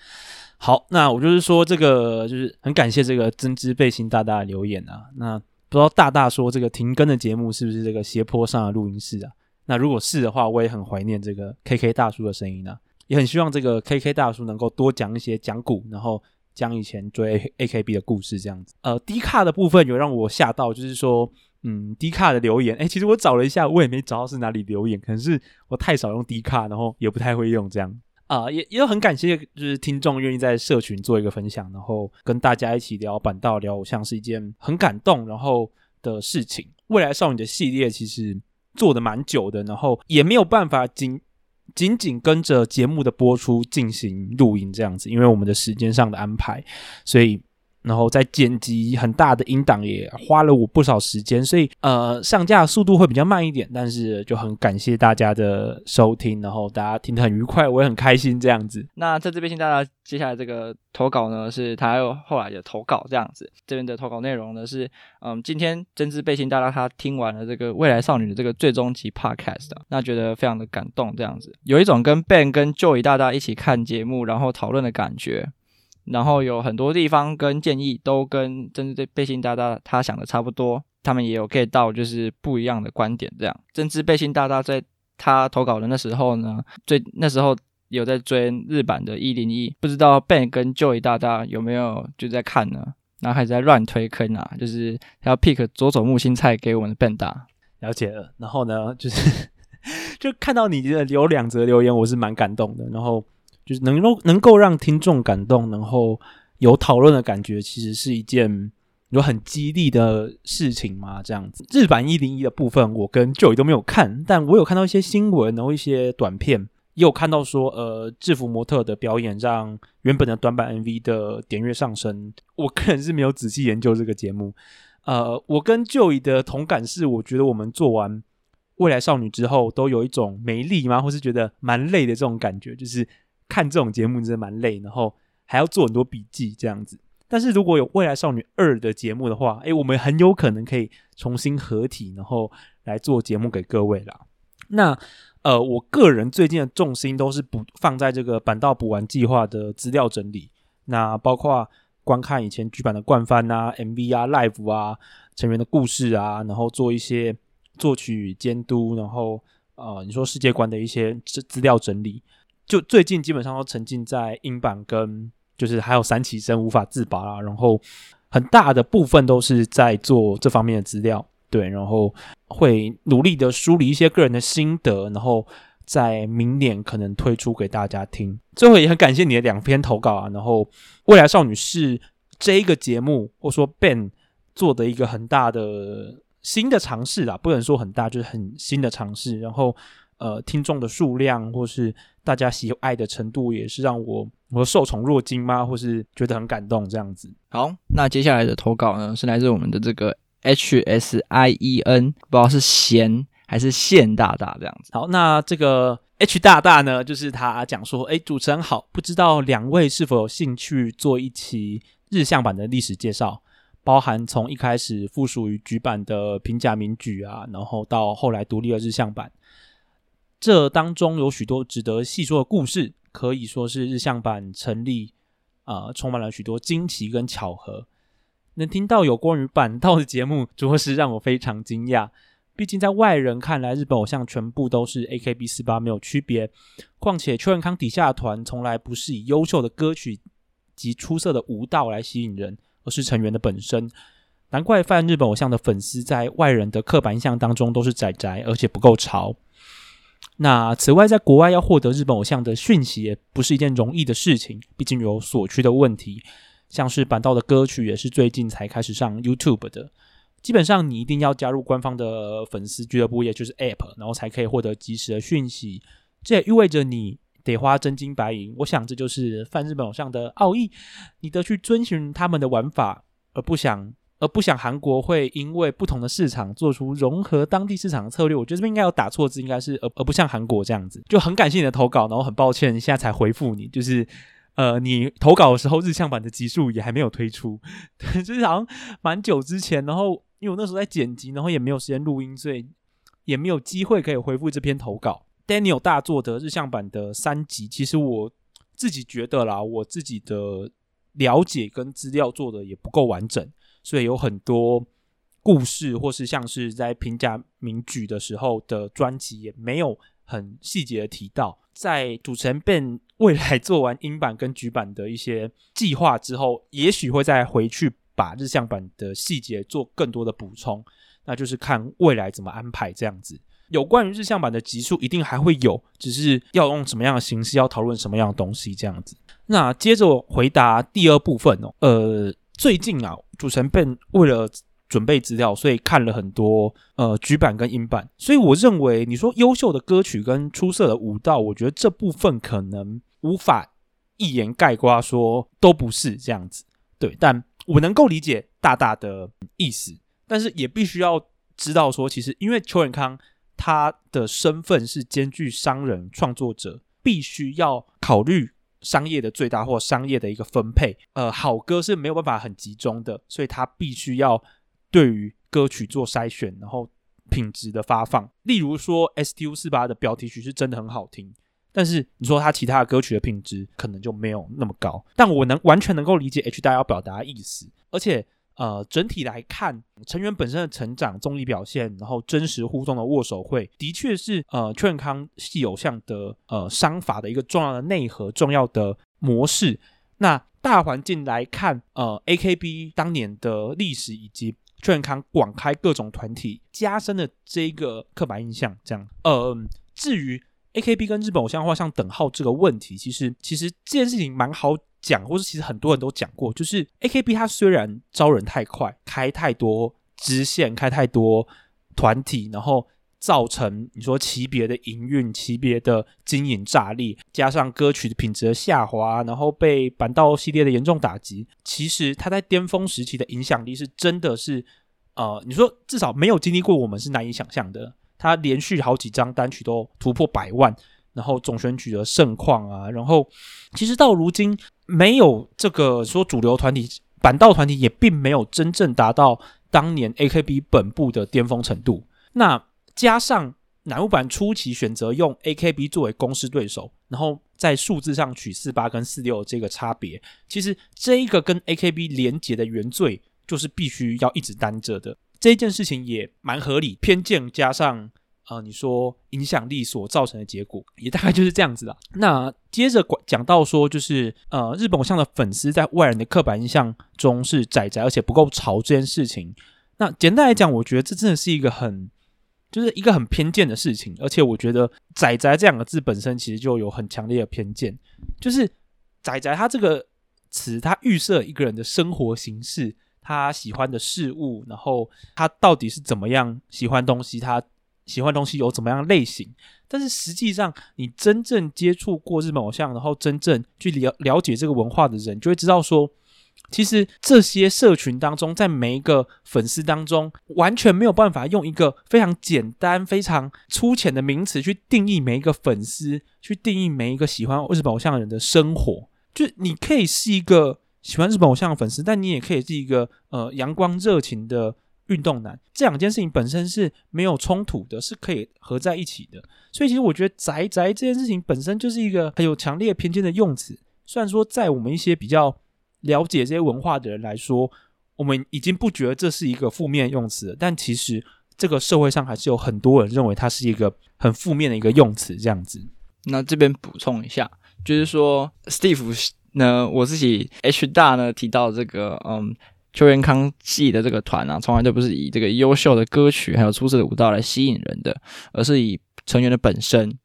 好，那我就是说，这个就是很感谢这个针织背心大大的留言啊。那不知道大大说这个停更的节目是不是这个斜坡上的录音室啊？那如果是的话，我也很怀念这个 KK 大叔的声音啊，也很希望这个 KK 大叔能够多讲一些讲古，然后讲以前追 AKB 的故事这样子。呃，D 卡的部分有让我吓到，就是说，嗯，D 卡的留言，诶，其实我找了一下，我也没找到是哪里留言，可能是我太少用 D 卡，然后也不太会用这样。啊、呃，也也很感谢，就是听众愿意在社群做一个分享，然后跟大家一起聊板道、聊偶像，是一件很感动然后的事情。未来少女的系列其实做的蛮久的，然后也没有办法仅紧紧跟着节目的播出进行录音这样子，因为我们的时间上的安排，所以。然后在剪辑很大的音档也花了我不少时间，所以呃上架速度会比较慢一点，但是就很感谢大家的收听，然后大家听得很愉快，我也很开心这样子。那在这边请大家接下来这个投稿呢，是他又后来的投稿这样子。这边的投稿内容呢是，嗯，今天针织背心大大他听完了这个未来少女的这个最终集 podcast，那觉得非常的感动这样子，有一种跟 Ben 跟 Joy 大大一起看节目然后讨论的感觉。然后有很多地方跟建议都跟针织背心大大他想的差不多，他们也有 get 到就是不一样的观点。这样，针织背心大大在他投稿的那时候呢，最那时候有在追日版的一零一，不知道 Ben 跟 Joy 大大有没有就在看呢？然后还在乱推坑啊，就是要 pick 佐佐木心菜给我们的 Ben 大。了解了，然后呢，就是 <laughs> 就看到你的有两则留言，我是蛮感动的，然后。就是能够能够让听众感动，然后有讨论的感觉，其实是一件有很激励的事情嘛。这样子，日版一零一的部分，我跟 Joy 都没有看，但我有看到一些新闻，然后一些短片，也有看到说，呃，制服模特的表演让原本的短版 MV 的点阅上升。我个人是没有仔细研究这个节目，呃，我跟 Joy 的同感是，我觉得我们做完未来少女之后，都有一种没力吗，或是觉得蛮累的这种感觉，就是。看这种节目真的蛮累，然后还要做很多笔记这样子。但是如果有未来少女二的节目的话，诶，我们很有可能可以重新合体，然后来做节目给各位啦。那呃，我个人最近的重心都是不放在这个板道补完计划的资料整理，那包括观看以前剧版的惯番啊、MV 啊、Live 啊、成员的故事啊，然后做一些作曲监督，然后呃，你说世界观的一些资资料整理。就最近基本上都沉浸在英版跟就是还有三起生无法自拔啦，然后很大的部分都是在做这方面的资料，对，然后会努力的梳理一些个人的心得，然后在明年可能推出给大家听。最后也很感谢你的两篇投稿啊，然后未来少女是这一个节目，或说 Ben 做的一个很大的新的尝试啦，不能说很大，就是很新的尝试，然后。呃，听众的数量或是大家喜爱的程度，也是让我我受宠若惊吗？或是觉得很感动这样子。好，那接下来的投稿呢，是来自我们的这个 H S I E N，不知道是贤还是宪大大这样子。好，那这个 H 大大呢，就是他讲说，诶，主持人好，不知道两位是否有兴趣做一期日向版的历史介绍，包含从一开始附属于局版的平假名举啊，然后到后来独立的日向版。这当中有许多值得细说的故事，可以说是日向版成立啊、充满了许多惊奇跟巧合。能听到有关于坂道的节目，着实让我非常惊讶。毕竟在外人看来，日本偶像全部都是 AKB48 没有区别。况且秋元康底下的团从来不是以优秀的歌曲及出色的舞蹈来吸引人，而是成员的本身。难怪泛日本偶像的粉丝在外人的刻板印象当中都是宅宅，而且不够潮。那此外，在国外要获得日本偶像的讯息也不是一件容易的事情，毕竟有所区的问题。像是板道的歌曲也是最近才开始上 YouTube 的，基本上你一定要加入官方的粉丝俱乐部，也就是 App，然后才可以获得即时的讯息。这也意味着你得花真金白银。我想这就是泛日本偶像的奥义，你得去遵循他们的玩法，而不想。而不想韩国会因为不同的市场做出融合当地市场的策略，我觉得这边应该有打错字，应该是而而不像韩国这样子。就很感谢你的投稿，然后很抱歉现在才回复你，就是呃，你投稿的时候日向版的集数也还没有推出，<laughs> 就是好像蛮久之前，然后因为我那时候在剪辑，然后也没有时间录音，所以也没有机会可以回复这篇投稿。Daniel 大作的日向版的三集，其实我自己觉得啦，我自己的了解跟资料做的也不够完整。所以有很多故事，或是像是在评价名举的时候的专辑，也没有很细节的提到。在主持人 Ben 未来做完英版跟局版的一些计划之后，也许会再回去把日向版的细节做更多的补充。那就是看未来怎么安排这样子。有关于日向版的集数，一定还会有，只是要用什么样的形式，要讨论什么样的东西这样子。那接着回答第二部分哦，呃。最近啊，主持人被为了准备资料，所以看了很多呃局版跟英版。所以我认为，你说优秀的歌曲跟出色的舞蹈，我觉得这部分可能无法一言概括说都不是这样子。对，但我能够理解大大的意思，但是也必须要知道说，其实因为邱永康他的身份是兼具商人创作者，必须要考虑。商业的最大或商业的一个分配，呃，好歌是没有办法很集中的，所以它必须要对于歌曲做筛选，然后品质的发放。例如说，S T U 四八的标题曲是真的很好听，但是你说它其他的歌曲的品质可能就没有那么高。但我能完全能够理解 H 大要表达的意思，而且。呃，整体来看，成员本身的成长、综艺表现，然后真实互动的握手会，的确是呃，秋元康系偶像的呃商法的一个重要的内核、重要的模式。那大环境来看，呃，AKB 当年的历史以及秋元康广开各种团体，加深了这一个刻板印象。这样，呃，至于 AKB 跟日本偶像画上等号这个问题，其实其实这件事情蛮好。讲，或是其实很多人都讲过，就是 AKB 它虽然招人太快，开太多支线，开太多团体，然后造成你说级别的营运、级别的经营炸裂，加上歌曲的品质的下滑，然后被板道系列的严重打击，其实它在巅峰时期的影响力是真的是，呃，你说至少没有经历过，我们是难以想象的。它连续好几张单曲都突破百万。然后总选举的盛况啊，然后其实到如今没有这个说主流团体，板道团体也并没有真正达到当年 AKB 本部的巅峰程度。那加上乃木板初期选择用 AKB 作为公司对手，然后在数字上取四八跟四六这个差别，其实这一个跟 AKB 连结的原罪就是必须要一直担着的。这件事情也蛮合理，偏见加上。呃，你说影响力所造成的结果，也大概就是这样子啦。那接着讲到说，就是呃，日本偶像的粉丝在外人的刻板印象中是宅宅，而且不够潮这件事情。那简单来讲，我觉得这真的是一个很，就是一个很偏见的事情。而且我觉得“宅宅”这两个字本身其实就有很强烈的偏见，就是“宅宅”它这个词，它预设一个人的生活形式，他喜欢的事物，然后他到底是怎么样喜欢东西，他。喜欢东西有怎么样类型，但是实际上，你真正接触过日本偶像，然后真正去了了解这个文化的人，就会知道说，其实这些社群当中，在每一个粉丝当中，完全没有办法用一个非常简单、非常粗浅的名词去定义每一个粉丝，去定义每一个喜欢日本偶像的人的生活。就你可以是一个喜欢日本偶像的粉丝，但你也可以是一个呃阳光热情的。运动男这两件事情本身是没有冲突的，是可以合在一起的。所以，其实我觉得“宅宅”这件事情本身就是一个很有强烈偏见的用词。虽然说，在我们一些比较了解这些文化的人来说，我们已经不觉得这是一个负面用词，但其实这个社会上还是有很多人认为它是一个很负面的一个用词。这样子，那这边补充一下，就是说，Steve 呢，我自己 H 大呢提到这个，嗯。秋元康系的这个团啊，从来都不是以这个优秀的歌曲还有出色的舞蹈来吸引人的，而是以成员的本身。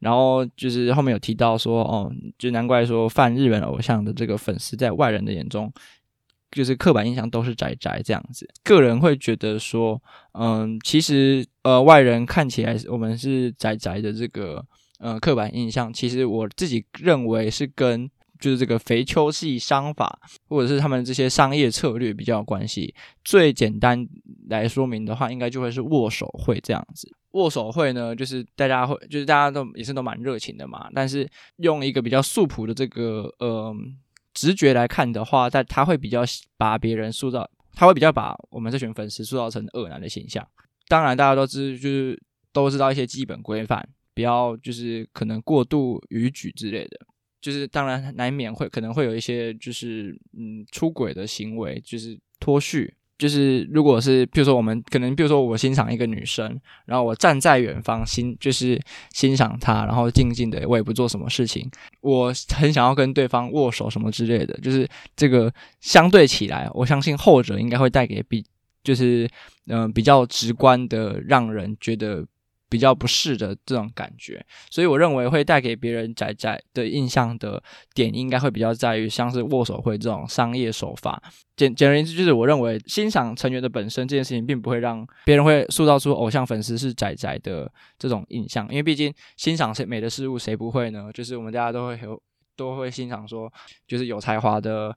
然后就是后面有提到说，哦，就难怪说泛日本偶像的这个粉丝在外人的眼中，就是刻板印象都是宅宅这样子。个人会觉得说，嗯，其实呃，外人看起来我们是宅宅的这个呃刻板印象，其实我自己认为是跟。就是这个肥秋系商法，或者是他们这些商业策略比较有关系。最简单来说明的话，应该就会是握手会这样子。握手会呢，就是大家会，就是大家都也是都蛮热情的嘛。但是用一个比较素朴的这个呃直觉来看的话，但他会比较把别人塑造，他会比较把我们这群粉丝塑造成恶男的形象。当然，大家都知就是都知道一些基本规范，不要就是可能过度逾矩之类的。就是当然难免会可能会有一些就是嗯出轨的行为，就是脱序。就是如果是比如说我们可能比如说我欣赏一个女生，然后我站在远方欣就是欣赏她，然后静静的我也不做什么事情，我很想要跟对方握手什么之类的。就是这个相对起来，我相信后者应该会带给比就是嗯、比较直观的让人觉得。比较不适的这种感觉，所以我认为会带给别人仔仔的印象的点，应该会比较在于像是握手会这种商业手法。简简而言之，就是我认为欣赏成员的本身这件事情，并不会让别人会塑造出偶像粉丝是仔仔的这种印象，因为毕竟欣赏谁美的事物，谁不会呢？就是我们大家都会有都会欣赏说，就是有才华的。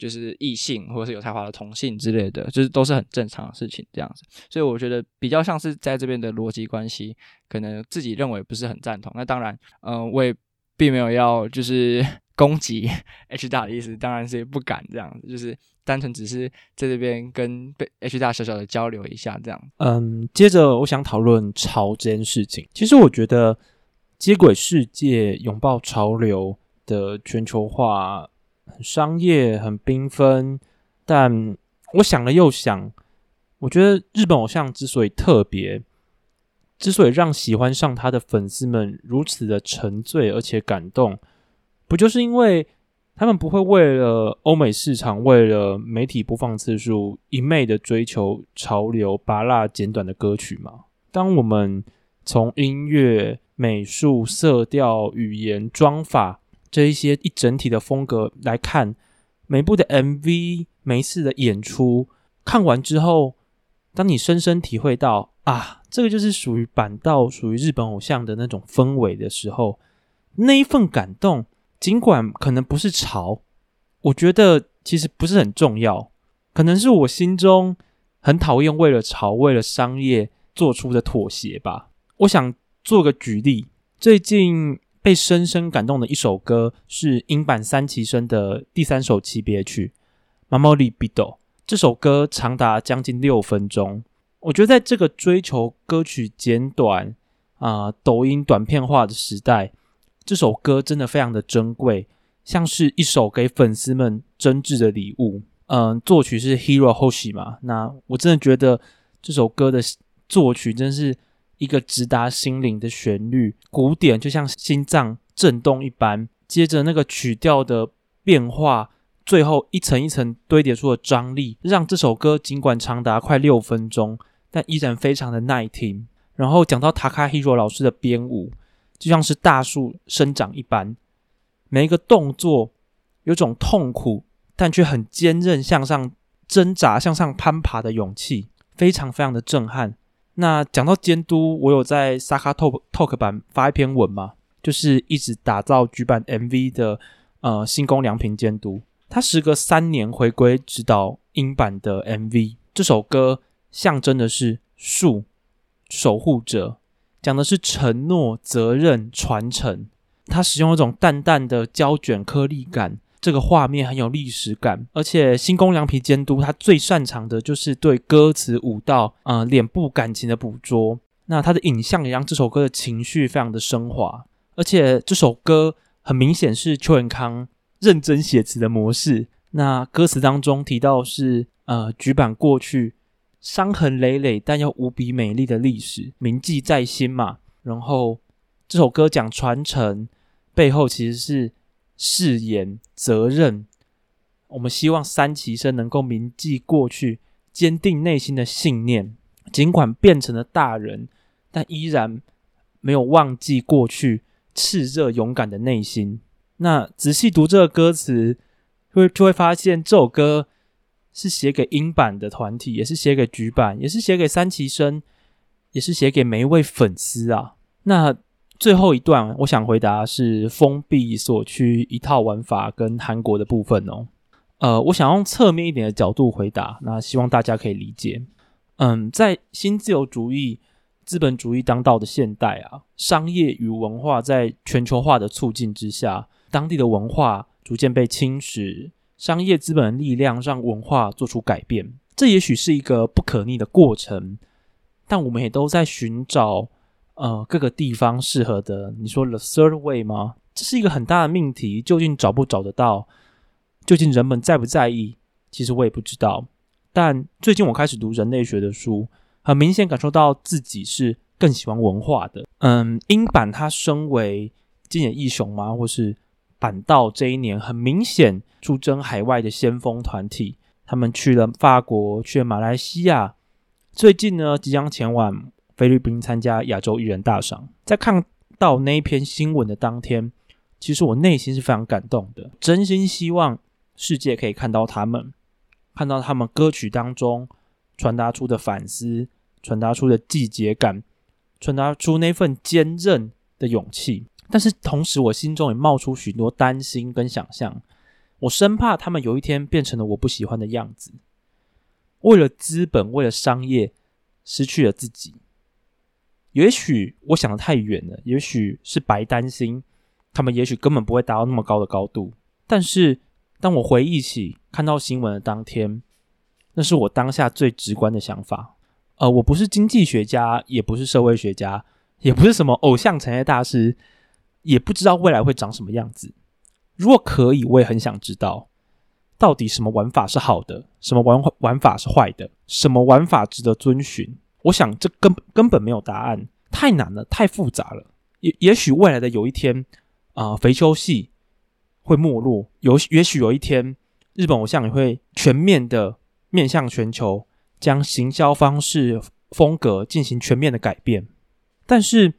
就是异性或者是有才华的同性之类的，就是都是很正常的事情，这样子。所以我觉得比较像是在这边的逻辑关系，可能自己认为不是很赞同。那当然，嗯、我也并没有要就是 <laughs> 攻击 <laughs> H 大的意思，当然是不敢这样子，就是单纯只是在这边跟被 H 大小小的交流一下这样。嗯，接着我想讨论潮这件事情。其实我觉得接轨世界、拥抱潮流的全球化。很商业，很缤纷，但我想了又想，我觉得日本偶像之所以特别，之所以让喜欢上他的粉丝们如此的沉醉而且感动，不就是因为他们不会为了欧美市场、为了媒体播放次数，一昧的追求潮流、芭乐简短的歌曲吗？当我们从音乐、美术、色调、语言、妆法。这一些一整体的风格来看，每部的 MV、每一次的演出，看完之后，当你深深体会到啊，这个就是属于板道、属于日本偶像的那种氛围的时候，那一份感动，尽管可能不是潮，我觉得其实不是很重要，可能是我心中很讨厌为了潮、为了商业做出的妥协吧。我想做个举例，最近。被深深感动的一首歌是英版三期生的第三首级别曲《Mamoru Bito》。这首歌长达将近六分钟。我觉得在这个追求歌曲简短啊、抖音短片化的时代，这首歌真的非常的珍贵，像是一首给粉丝们真挚的礼物。嗯、作曲是 Hiro Hoshi 嘛？那我真的觉得这首歌的作曲真是。一个直达心灵的旋律，鼓点就像心脏震动一般。接着那个曲调的变化，最后一层一层堆叠出的张力，让这首歌尽管长达快六分钟，但依然非常的耐听。然后讲到 Takahiro 老师的编舞，就像是大树生长一般，每一个动作有种痛苦但却很坚韧向上挣扎、向上攀爬的勇气，非常非常的震撼。那讲到监督，我有在 Saka Talk Talk 版发一篇文嘛，就是一直打造举办 MV 的呃新宫良平监督，他时隔三年回归指导英版的 MV。这首歌象征的是树守护者，讲的是承诺、责任、传承。他使用一种淡淡的胶卷颗粒感。这个画面很有历史感，而且新宫良皮监督他最擅长的就是对歌词、舞蹈、呃脸部感情的捕捉。那他的影像也让这首歌的情绪非常的升华。而且这首歌很明显是邱永康认真写词的模式。那歌词当中提到是呃举板过去伤痕累累但又无比美丽的历史，铭记在心嘛。然后这首歌讲传承，背后其实是。誓言、责任，我们希望三期生能够铭记过去，坚定内心的信念。尽管变成了大人，但依然没有忘记过去炽热勇敢的内心。那仔细读这个歌词，会就会发现这首歌是写给英版的团体，也是写给局版，也是写给三期生，也是写给每一位粉丝啊。那。最后一段，我想回答是封闭锁区一套玩法跟韩国的部分哦。呃，我想用侧面一点的角度回答，那希望大家可以理解。嗯，在新自由主义、资本主义当道的现代啊，商业与文化在全球化的促进之下，当地的文化逐渐被侵蚀，商业资本的力量让文化做出改变。这也许是一个不可逆的过程，但我们也都在寻找。呃，各个地方适合的，你说 the third way 吗？这是一个很大的命题，究竟找不找得到？究竟人们在不在意？其实我也不知道。但最近我开始读人类学的书，很明显感受到自己是更喜欢文化的。嗯，英版它身为今野义雄吗？或是板道这一年很明显出征海外的先锋团体，他们去了法国，去了马来西亚，最近呢即将前往。菲律宾参加亚洲艺人大赏，在看到那一篇新闻的当天，其实我内心是非常感动的，真心希望世界可以看到他们，看到他们歌曲当中传达出的反思，传达出的季节感，传达出那份坚韧的勇气。但是同时，我心中也冒出许多担心跟想象，我生怕他们有一天变成了我不喜欢的样子，为了资本，为了商业，失去了自己。也许我想的太远了，也许是白担心，他们也许根本不会达到那么高的高度。但是当我回忆起看到新闻的当天，那是我当下最直观的想法。呃，我不是经济学家，也不是社会学家，也不是什么偶像产业大师，也不知道未来会长什么样子。如果可以，我也很想知道，到底什么玩法是好的，什么玩玩法是坏的，什么玩法值得遵循。我想这根根本没有答案，太难了，太复杂了。也也许未来的有一天，啊、肥秋系会没落。有也许有一天，日本偶像也会全面的面向全球，将行销方式、风格进行全面的改变。但是，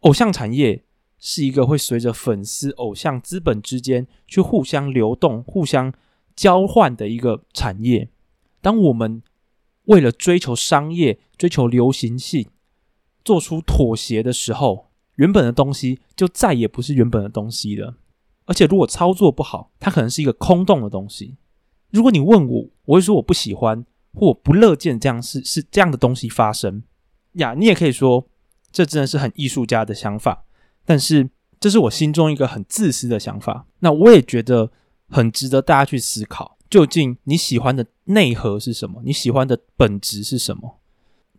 偶像产业是一个会随着粉丝、偶像、资本之间去互相流动、互相交换的一个产业。当我们为了追求商业、追求流行性，做出妥协的时候，原本的东西就再也不是原本的东西了。而且，如果操作不好，它可能是一个空洞的东西。如果你问我，我会说我不喜欢或我不乐见这样是是这样的东西发生呀。你也可以说，这真的是很艺术家的想法，但是这是我心中一个很自私的想法。那我也觉得很值得大家去思考。究竟你喜欢的内核是什么？你喜欢的本质是什么？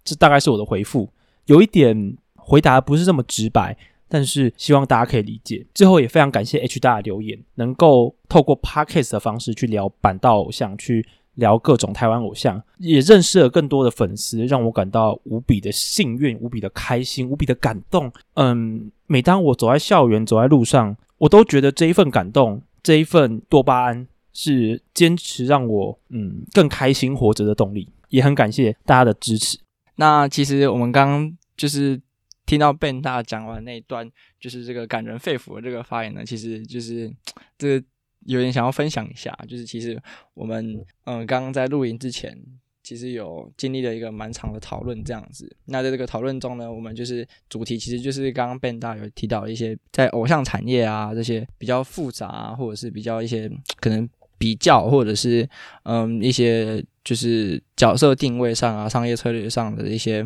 这大概是我的回复，有一点回答不是这么直白，但是希望大家可以理解。最后也非常感谢 H 大的留言，能够透过 Podcast 的方式去聊板道偶像，去聊各种台湾偶像，也认识了更多的粉丝，让我感到无比的幸运、无比的开心、无比的感动。嗯，每当我走在校园、走在路上，我都觉得这一份感动、这一份多巴胺是坚持让我嗯更开心活着的动力。也很感谢大家的支持。那其实我们刚刚就是听到 Ben 大讲完那一段，就是这个感人肺腑的这个发言呢，其实就是这有点想要分享一下。就是其实我们嗯刚刚在录音之前，其实有经历了一个蛮长的讨论这样子。那在这个讨论中呢，我们就是主题其实就是刚刚 Ben 大有提到一些在偶像产业啊这些比较复杂啊，或者是比较一些可能比较或者是嗯一些。就是角色定位上啊，商业策略上的一些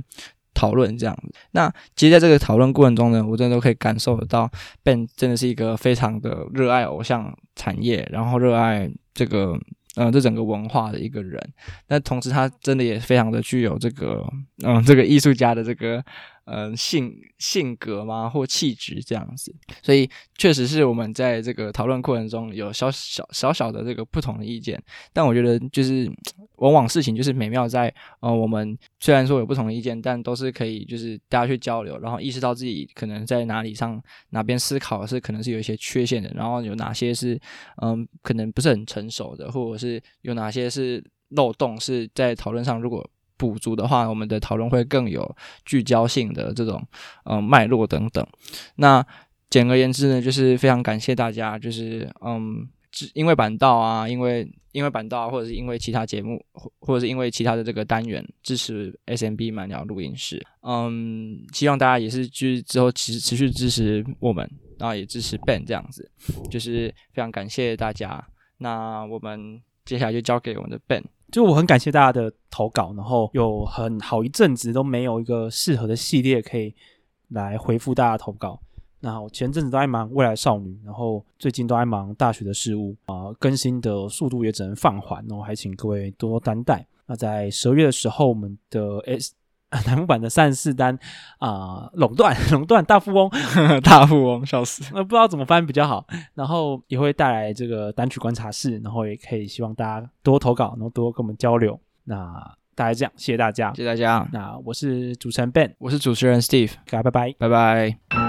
讨论这样子。那其实在这个讨论过程中呢，我真的都可以感受得到，Ben 真的是一个非常的热爱偶像产业，然后热爱这个嗯这整个文化的一个人。但同时他真的也非常的具有这个嗯这个艺术家的这个。嗯，性性格嘛，或气质这样子，所以确实是我们在这个讨论过程中有小小小小的这个不同的意见。但我觉得，就是往往事情就是美妙在，呃，我们虽然说有不同的意见，但都是可以就是大家去交流，然后意识到自己可能在哪里上哪边思考是可能是有一些缺陷的，然后有哪些是嗯可能不是很成熟的，或者是有哪些是漏洞是在讨论上如果。补足的话，我们的讨论会更有聚焦性的这种嗯脉络等等。那简而言之呢，就是非常感谢大家，就是嗯，因为板道啊，因为因为板道，或者是因为其他节目，或或者是因为其他的这个单元支持 SMB 慢鸟录音室。嗯，希望大家也是就是之后持持续支持我们，然后也支持 Ben 这样子，就是非常感谢大家。那我们接下来就交给我们的 Ben。就我很感谢大家的投稿，然后有很好一阵子都没有一个适合的系列可以来回复大家投稿。那我前阵子都在忙未来少女，然后最近都在忙大学的事务啊、更新的速度也只能放缓，然后还请各位多多担待。那在十二月的时候，我们的 S。楠木版的三十四单啊，垄断垄断大富翁，<laughs> 大富翁笑死，那不知道怎么翻比较好。然后也会带来这个单曲观察室，然后也可以希望大家多投稿，然后多跟我们交流。那大概这样，谢谢大家，谢谢大家。那我是主持人 Ben，我是主持人 Steve，大家拜拜，拜拜。